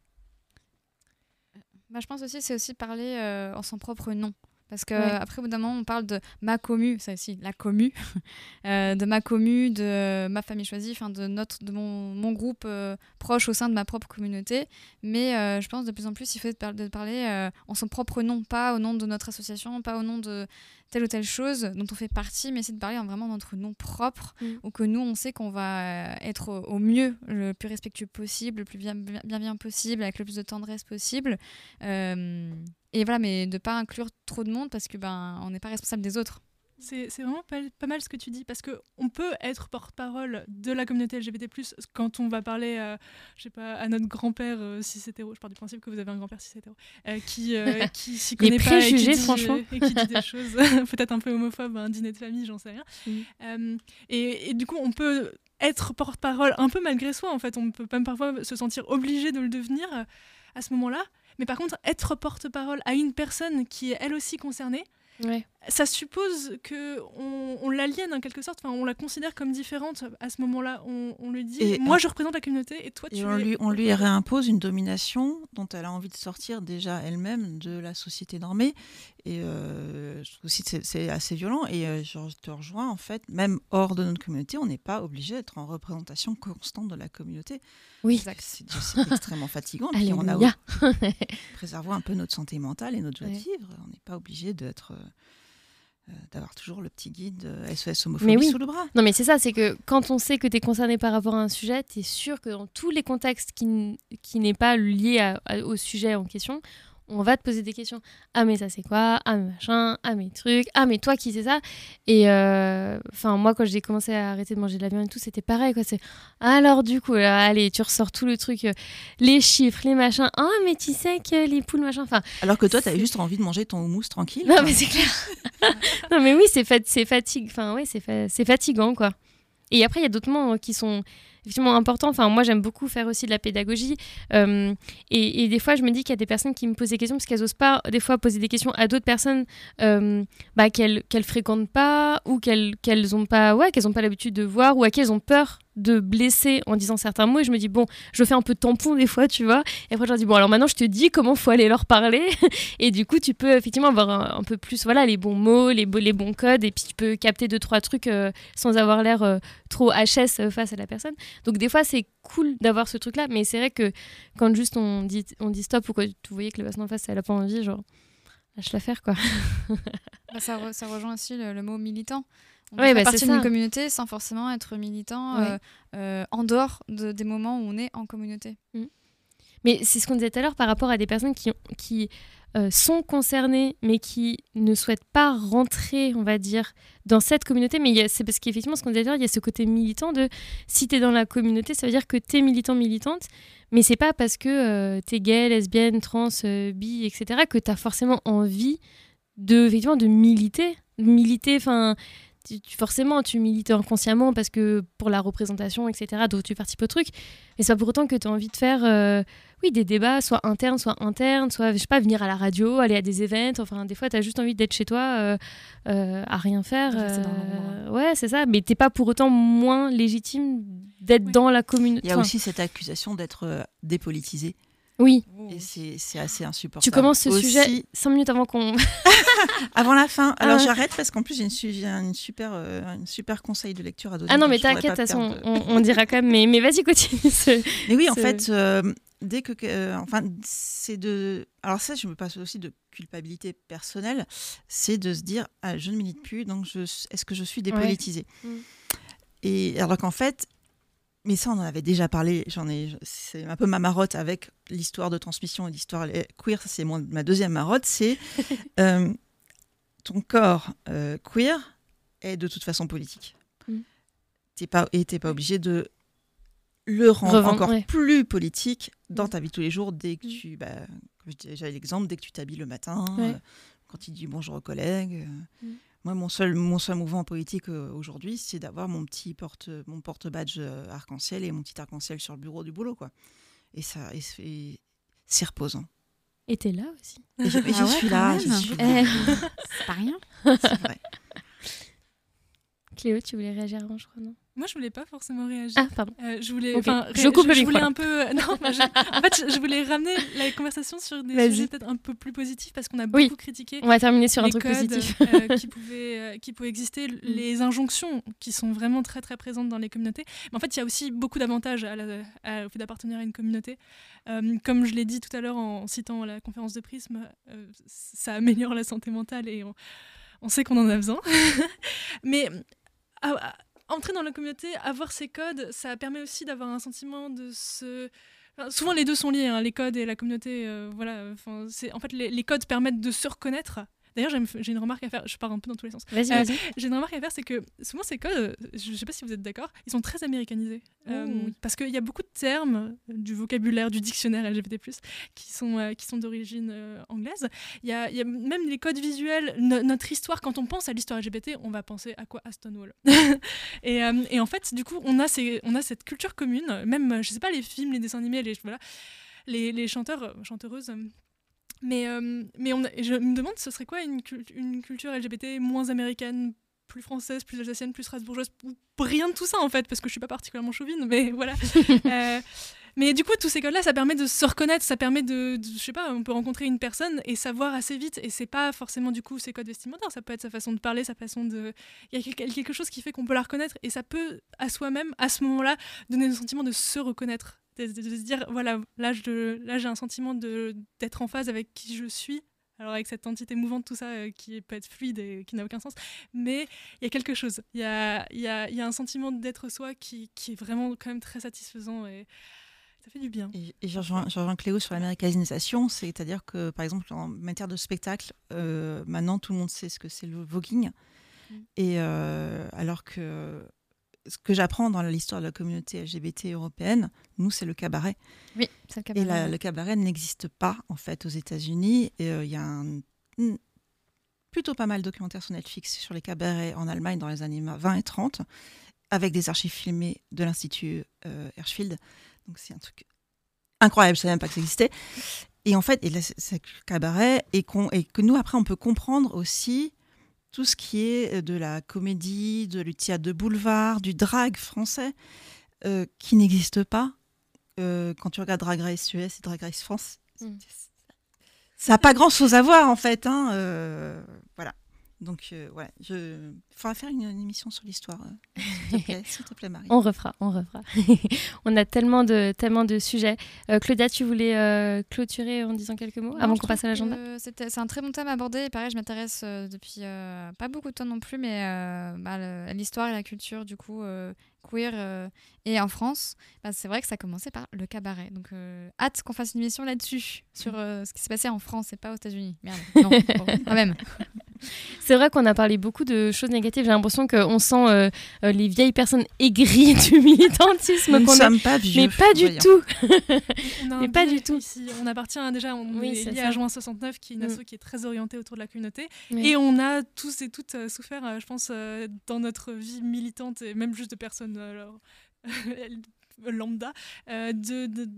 Bah, je pense aussi c'est aussi parler en son propre nom. Parce que Ouais. après, au bout d'un moment, on parle de ma commu, ça aussi, la commu, euh, de ma commu, de ma famille choisie, enfin de notre, de mon, mon groupe euh, proche au sein de ma propre communauté. Mais euh, je pense de plus en plus, il faut de, par- de parler en son propre nom, pas au nom de notre association, pas au nom de telle ou telle chose dont on fait partie, mais essayer de parler en vraiment notre nom propre, Mm. ou que nous, on sait qu'on va être au, au mieux, le plus respectueux possible, le plus bien, bien, bienveillant possible, avec le plus de tendresse possible. Euh, et voilà, mais de pas inclure trop de monde parce que ben on n'est pas responsable des autres. C'est vraiment pas, pas mal ce que tu dis parce que on peut être porte-parole de la communauté LGBT+ quand on va parler, euh, je sais pas, à notre grand-père euh, si c'est hétéro. Je pars du principe que vous avez un grand-père si c'est hétéro, euh, qui euh, qui s'y connaît pas et qui, dit, franchement. et qui dit des choses peut-être un peu homophobes, à un dîner de famille, j'en sais rien. Euh, et, et du coup, on peut être porte-parole un peu malgré soi. En fait, on peut même parfois se sentir obligé de le devenir euh, à ce moment-là. Mais par contre, être porte-parole à une personne qui est elle aussi concernée. Ça suppose que on, on l'aliène en quelque sorte, enfin, on la considère comme différente à ce moment-là. On, on lui dit, Et moi on- je représente la communauté et toi tu Et on es... lui, on lui réimpose une domination dont elle a envie de sortir déjà elle-même de la société normée. Et euh, je trouve aussi que c'est- assez violent. Et euh, je te rejoins, en fait, même hors de notre communauté, on n'est pas obligé d'être en représentation constante de la communauté. Oui. C'est c'est extrêmement fatigant. Puis on a préservons un peu notre santé mentale et notre joie de vivre. On n'est pas obligé d'être. euh, d'avoir toujours le petit guide euh, SOS homophobie Mais oui. sous le bras. Non, mais c'est ça, c'est que quand on sait que tu es concerné par rapport à un sujet, tu es sûr que dans tous les contextes qui, qui n'est pas lié à- à- au sujet en question, on va te poser des questions. Ah, mais ça, c'est quoi? Ah, mais machin Ah, mais truc Ah, mais toi, qui c'est ça Et euh, enfin, moi, quand j'ai commencé à arrêter de manger de la viande et tout, c'était pareil, quoi. C'est alors, du coup, là, allez, tu ressors tout le truc, euh, les chiffres, les machins. Ah, mais tu sais que les poules, machin. Enfin, Alors que toi, tu juste envie de manger ton houmous tranquille. non, quoi. mais c'est clair. non, mais oui, c'est fat c'est fatigue. Enfin, ouais, c'est fa- c'est fatigant, quoi. Et après, il y a d'autres mots qui sont effectivement importants. Enfin, moi, j'aime beaucoup faire aussi de la pédagogie. Euh, et, des fois, je me dis qu'il y a des personnes qui me posent des questions parce qu'elles n'osent pas, des fois, poser des questions à d'autres personnes euh, bah, qu'elles qu'elles fréquentent pas ou qu'elles qu'elles ont pas, ouais, qu'elles pas l'habitude de voir ou à qui elles ont peur de blesser en disant certains mots. Et je me dis, bon, je fais un peu tampon des fois, tu vois. Et après, je leur dis, bon, alors maintenant, je te dis comment faut aller leur parler. et du coup, tu peux effectivement avoir un, peu plus, voilà, les bons mots, les, les bons codes. Et puis, tu peux capter deux, trois trucs euh, sans avoir l'air trop HS face à la personne. Donc, des fois, c'est cool d'avoir ce truc-là. Mais c'est vrai que quand juste on dit, on dit stop ou que vous voyez que la personne en face, elle a pas envie, genre, lâche l'affaire, quoi. Bah, ça, re- ça rejoint aussi le, le mot militant. On Ouais, bah, partie d'une communauté sans forcément être militant Ouais. euh, euh, en dehors de- des moments où on est en communauté. Mais c'est ce qu'on disait tout à l'heure par rapport à des personnes qui, ont- qui euh, sont concernées, mais qui ne souhaitent pas rentrer, on va dire, dans cette communauté. Mais c'est parce qu'effectivement, ce qu'on disait il y a ce côté militant de si tu es dans la communauté, ça veut dire que tu es militant, militante. Mais c'est pas parce que tu es gay, lesbienne, trans, euh, bi, etc., que tu as forcément envie de, effectivement, de militer. Militer, enfin. Forcément, tu milites inconsciemment parce que pour la représentation, etc., donc tu participes au truc. Mais c'est pas pour autant que tu as envie de faire euh, oui, des débats, soit internes, soit internes, soit, je sais pas, venir à la radio, aller à des événements. Enfin, des fois, tu as juste envie d'être chez toi euh, euh, à rien faire. Euh, ouais, c'est ça. Mais t'es pas pour autant moins légitime d'être dans la communauté. Il y a Enfin, aussi cette accusation d'être dépolitisé. Oui. Et c'est assez insupportable. Tu commences ce Aussi- sujet cinq minutes avant qu'on. Avant la fin. Alors Ah. j'arrête parce qu'en plus j'ai une, super, euh, une super conseil de lecture à donner. Ah non, mais t'inquiète, de façon, perdre- on, on dira quand même. Mais, mais vas-y, continue. ce- Mais oui, en fait, euh, dès que, euh, enfin, c'est de. Alors ça, je me passe aussi de culpabilité personnelle, c'est de se dire, ah, je ne milite plus, donc je, est-ce que je suis dépolitisée? Mm. Et alors qu'en fait, mais ça, on en avait déjà parlé. J'en ai, c'est un peu ma marotte avec l'histoire de transmission et l'histoire queer. Ça, c'est mon- ma deuxième marotte. C'est euh, ton corps euh, queer est de toute façon politique. Mm. T'es pas et t'es pas obligé de le rendre Revendre, encore ouais. plus politique dans ta vie de tous les jours dès que tu, bah, l'exemple, dès que tu t'habilles le matin, Ouais. euh, quand tu dis bonjour aux collègues. Mm. Moi, mon seul, mon seul mouvement politique euh, aujourd'hui, c'est d'avoir mon petit porte, mon porte badge euh, arc-en-ciel et mon petit arc-en-ciel sur le bureau du boulot, quoi. Et ça, et c'est- et c'est reposant. Et t'es là aussi. Et je, et je Ah ouais, suis quand là, même. je suis Eh. là. C'est pas rien. Vrai. Cléo, tu voulais réagir avant, je crois, non? Moi, je voulais pas forcément réagir. Ah, pardon. Euh, je voulais. Ok. enfin, Je coupe je micro, voulais un peu. Non, bah, je- en fait, je- je voulais ramener la conversation sur des sujets peut-être un peu plus positifs parce qu'on a Oui. beaucoup critiqué. On va terminer sur un truc codes, positif. euh, qui pouvaient euh, qui pouvaient exister, les injonctions qui sont vraiment très très présentes dans les communautés. Mais en fait, il y a aussi beaucoup d'avantages au fait d'appartenir à une communauté. Euh, comme je l'ai dit tout à l'heure en citant la conférence de Prisme, euh, ça améliore la santé mentale et on, on sait qu'on en a besoin. Mais à- entrer dans la communauté, avoir ces codes, ça permet aussi d'avoir un sentiment de se. souvent les deux sont liés, hein, les codes et la communauté. euh, voilà, en fait les codes permettent de se reconnaître. D'ailleurs, j'ai une remarque à faire. Je pars un peu dans tous les sens. Vas-y, vas-y. J'ai une remarque à faire, c'est que souvent ces codes, je ne sais pas si vous êtes d'accord, ils sont très américanisés. parce qu'il y a beaucoup de termes du vocabulaire du dictionnaire LGBT+, qui sont, qui sont d'origine anglaise. Il y, a, y, a, même les codes visuels, notre histoire, quand on pense à l'histoire LGBT, on va penser à quoi? À Stonewall. et, et, en fait, du coup, on a, ces, on a cette culture commune, même, je sais pas, les films, les dessins animés, les, voilà, les, les chanteurs, chanteuses mais, euh, mais on je me demande, ce serait quoi une, une, culture LGBT moins américaine, plus française, plus alsacienne, plus strasbourgeoise Rien de tout ça en fait, parce que je suis pas particulièrement chauvine, mais voilà. euh, mais du coup, tous ces codes-là, ça permet de se reconnaître, ça permet de, je sais pas, on peut rencontrer une personne et savoir assez vite. Et c'est pas forcément du coup ses codes vestimentaires, ça peut être sa façon de parler, sa façon de. Il y a quelque chose qui fait qu'on peut la reconnaître et ça peut, à soi-même, à ce moment-là, donner le sentiment de se reconnaître de, se dire voilà, là, j'ai un sentiment d'être en phase avec qui je suis. Alors avec cette entité mouvante, tout ça, euh, qui peut être fluide et qui n'a aucun sens. Mais il y a quelque chose. Il y a, y, a, y a, un sentiment d'être soi qui, qui, est vraiment quand même très satisfaisant et ça fait du bien. Et, et je, rejoins, Cléo sur l'américanisation, c'est-à-dire que par exemple en matière de spectacle, euh, maintenant tout le monde sait ce que c'est le voguing. Mm. Et euh, alors que ce que j'apprends dans l'histoire de la communauté LGBT européenne, nous, c'est le cabaret. Oui, c'est le cabaret. Et le cabaret n'existe pas, en fait, aux États-Unis. Euh, il y a un, plutôt pas mal de documentaires sur Netflix sur les cabarets en Allemagne dans les années 20 et 30, avec des archives filmées de l'Institut euh, Hirschfeld. Donc, c'est un truc incroyable, je ne savais même pas que ça existait. Et en fait, c'est le cabaret, et, et que nous, après, on peut comprendre aussi tout ce qui est euh, de la comédie, de théâtre de boulevard, du drag français, euh, qui n'existe pas. Euh, quand tu regardes Drag Race US et Drag Race France, mm. ça n'a pas grand-chose à voir en fait. Hein, voilà. Donc, euh, ouais, je... il faudra faire une, émission sur l'histoire, euh, s'il te, plaît, Marie. On refera, on refera. on a tellement de, tellement de sujets. Euh, Claudia, tu voulais clôturer en disant quelques mots avant qu'on passe à l'agenda C'est un très bon thème à aborder. Et pareil, je m'intéresse depuis pas beaucoup de temps non plus, mais bah, l'histoire et la culture, du coup, queer et en France, bah, c'est vrai que ça a commencé par le cabaret. Donc, hâte qu'on fasse une émission là-dessus, sur ce qui s'est passé en France et pas aux États-Unis. Merde, non, quand même. C'est vrai qu'on a parlé beaucoup de choses négatives. J'ai l'impression qu'on sent euh, euh, les vieilles personnes aigries du militantisme. Nous ne sommes pas vieux. Mais pas du tout. mais pas du tout. On appartient déjà, on est, lié à Juin 69, qui est une mm. asso qui est très orientée autour de la communauté. Et on a tous et toutes euh, souffert, je pense, dans notre vie militante et même juste de personnes alors, lambda, de,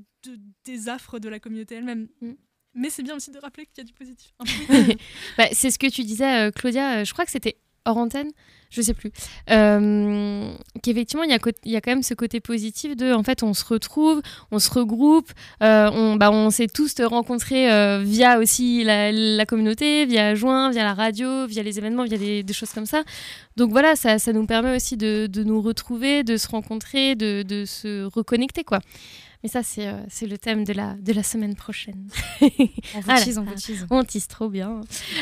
des affres de la communauté elle-même. Mm. Mais c'est bien aussi de rappeler qu'il y a du positif. bah, c'est ce que tu disais, euh, Claudia. Euh, je crois que c'était hors antenne, je sais plus. Euh, Qu'effectivement, il y, a, quand même ce côté positif de, en fait, on se retrouve, on se regroupe, euh, on, bah, on s'est tous rencontrés via aussi la, communauté, via Joint, via la radio, via les événements, via des, choses comme ça. Donc voilà, ça, ça nous permet aussi de, de, nous retrouver, de se rencontrer, de, de se reconnecter, quoi. Mais ça, c'est euh, c'est le thème de la, de la semaine prochaine. on vous tease, on vous tease. On tease trop bien.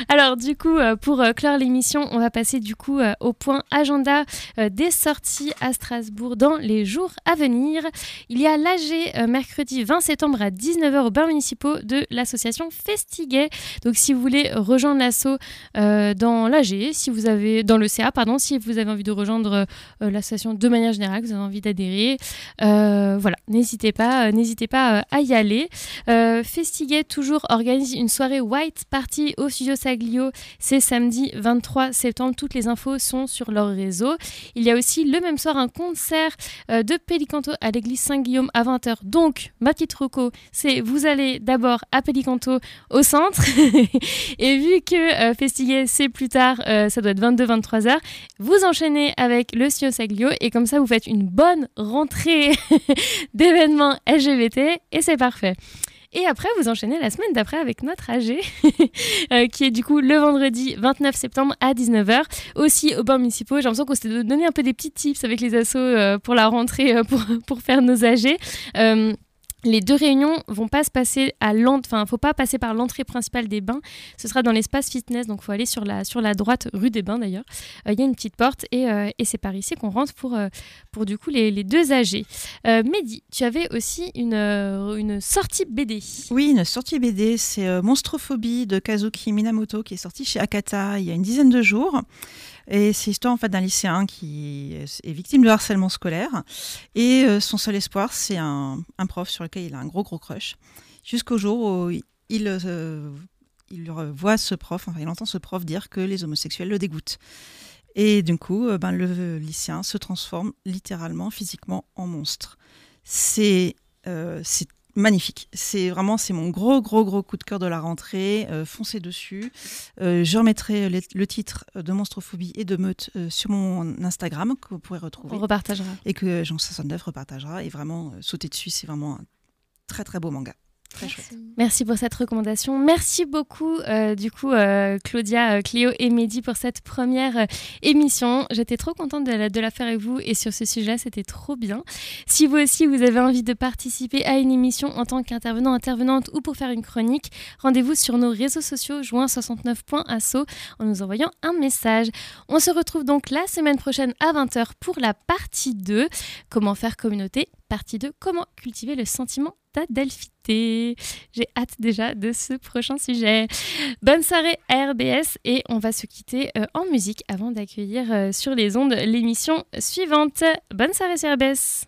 Alors, du coup, euh, pour euh, clore l'émission, on va passer du coup au point agenda des sorties à Strasbourg dans les jours à venir. Il y a l'AG mercredi 20 septembre à 19h au bains municipaux de l'association Festiguet. Donc, si vous voulez rejoindre l'asso dans l'AG, si vous avez dans le CA, pardon, si vous avez envie de rejoindre l'association de manière générale, vous avez envie d'adhérer, voilà, n'hésitez pas euh, n'hésitez pas euh, à y aller. Euh, Festiguet toujours organise une soirée White Party au studio Saglio. C'est samedi 23 septembre. Toutes les infos sont sur leur réseau. Il y a aussi le même soir un concert de Pélicanto à l'église Saint-Guillaume à 20h. Donc, ma petite roco, c'est vous allez d'abord à Pélicanto au centre. et vu que Festiguet c'est plus tard, ça doit être 22-23h, vous enchaînez avec le studio Saglio et comme ça vous faites une bonne rentrée d'événements LGBT et c'est parfait. Et après, vous enchaînez la semaine d'après avec notre AG, euh, qui est du coup le vendredi 29 septembre à 19h, aussi au banc municipaux. J'ai l'impression qu'on s'est donné un peu des petits tips avec les assos euh, pour la rentrée, euh, pour, pour faire nos AG. Les deux réunions vont pas se passer à faut pas passer par l'entrée principale des bains. Ce sera dans l'espace fitness, donc faut aller sur la sur la droite rue des Bains d'ailleurs. Euh, il y a une petite porte et, euh, c'est par ici qu'on rentre pour euh, pour du coup les, deux âgés. Mehdi, tu avais aussi une une sortie BD. Oui, une sortie BD, c'est Monstrophobie de Kazuki Minamoto qui est sorti chez Akata il y a une dizaine de jours. Et c'est l'histoire en fait d'un lycéen qui est victime de harcèlement scolaire. Et euh, son seul espoir, c'est un, prof sur lequel il a un gros gros crush. Jusqu'au jour où il, euh, il voit ce prof, enfin il entend ce prof dire que les homosexuels le dégoûtent. Et du coup, euh, ben, le lycéen se transforme littéralement, physiquement en monstre. C'est c'est magnifique. C'est vraiment c'est mon gros gros gros coup de cœur de la rentrée. Euh, foncez dessus. Euh, je remettrai le, le titre de Monstrophobie et de Meute euh, sur mon Instagram que vous pourrez retrouver. On repartagera. Et que Jean 69 repartagera. Et vraiment sauter dessus, c'est vraiment un très très beau manga. Très chouette. Merci pour cette recommandation. Merci beaucoup, euh, du coup, euh, Claudia, euh, Cléo et Mehdi pour cette première euh, émission. J'étais trop contente de la, de la faire avec vous et sur ce sujet, c'était trop bien. Si vous aussi, vous avez envie de participer à une émission en tant qu'intervenant, intervenante ou pour faire une chronique, rendez-vous sur nos réseaux sociaux joint69.asso en nous envoyant un message. On se retrouve donc la semaine prochaine à 20h pour la partie 2, comment faire communauté, partie 2, comment cultiver le sentiment d'Adelphité. J'ai hâte déjà de ce prochain sujet. Bonne soirée RBS et on va se quitter euh, en musique avant d'accueillir euh, sur les ondes l'émission suivante. Bonne soirée sur RBS.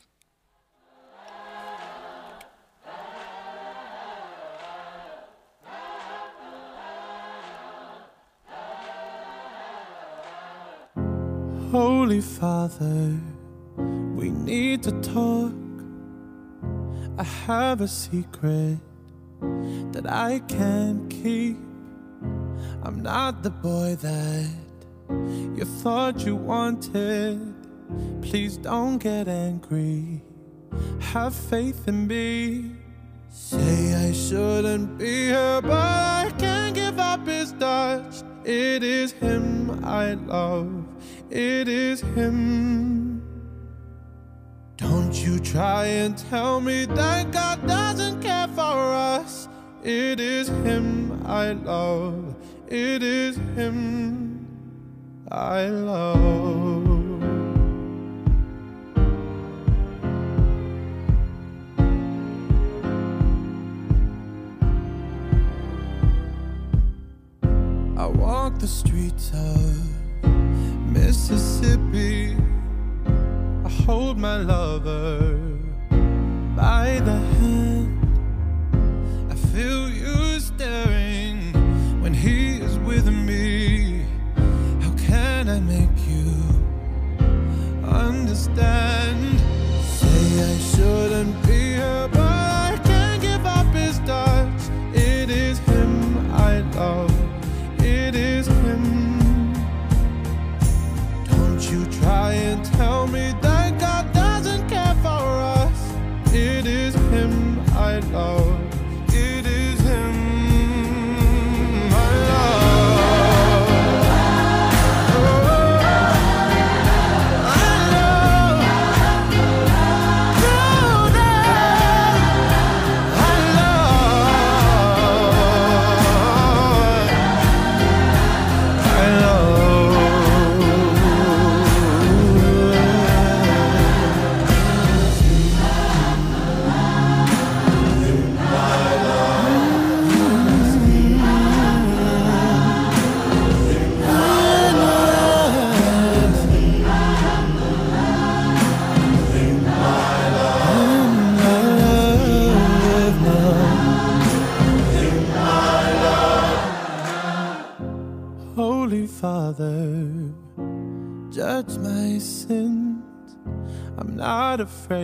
Holy Father, we need to talk. I have a secret that I can't keep. I'm not the boy that you thought you wanted. Please don't get angry. Have faith in me. Say I shouldn't be here, but I can't give up his touch. It is him I love. It is him. Don't you try and tell me that God doesn't care for us. It is Him I love. It is Him I love. I walk the streets of Mississippi. Hold my lover by the hand.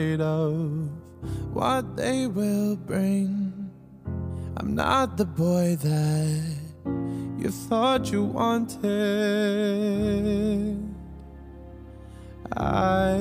Afraid of what they will bring. I'm not the boy that you thought you wanted. I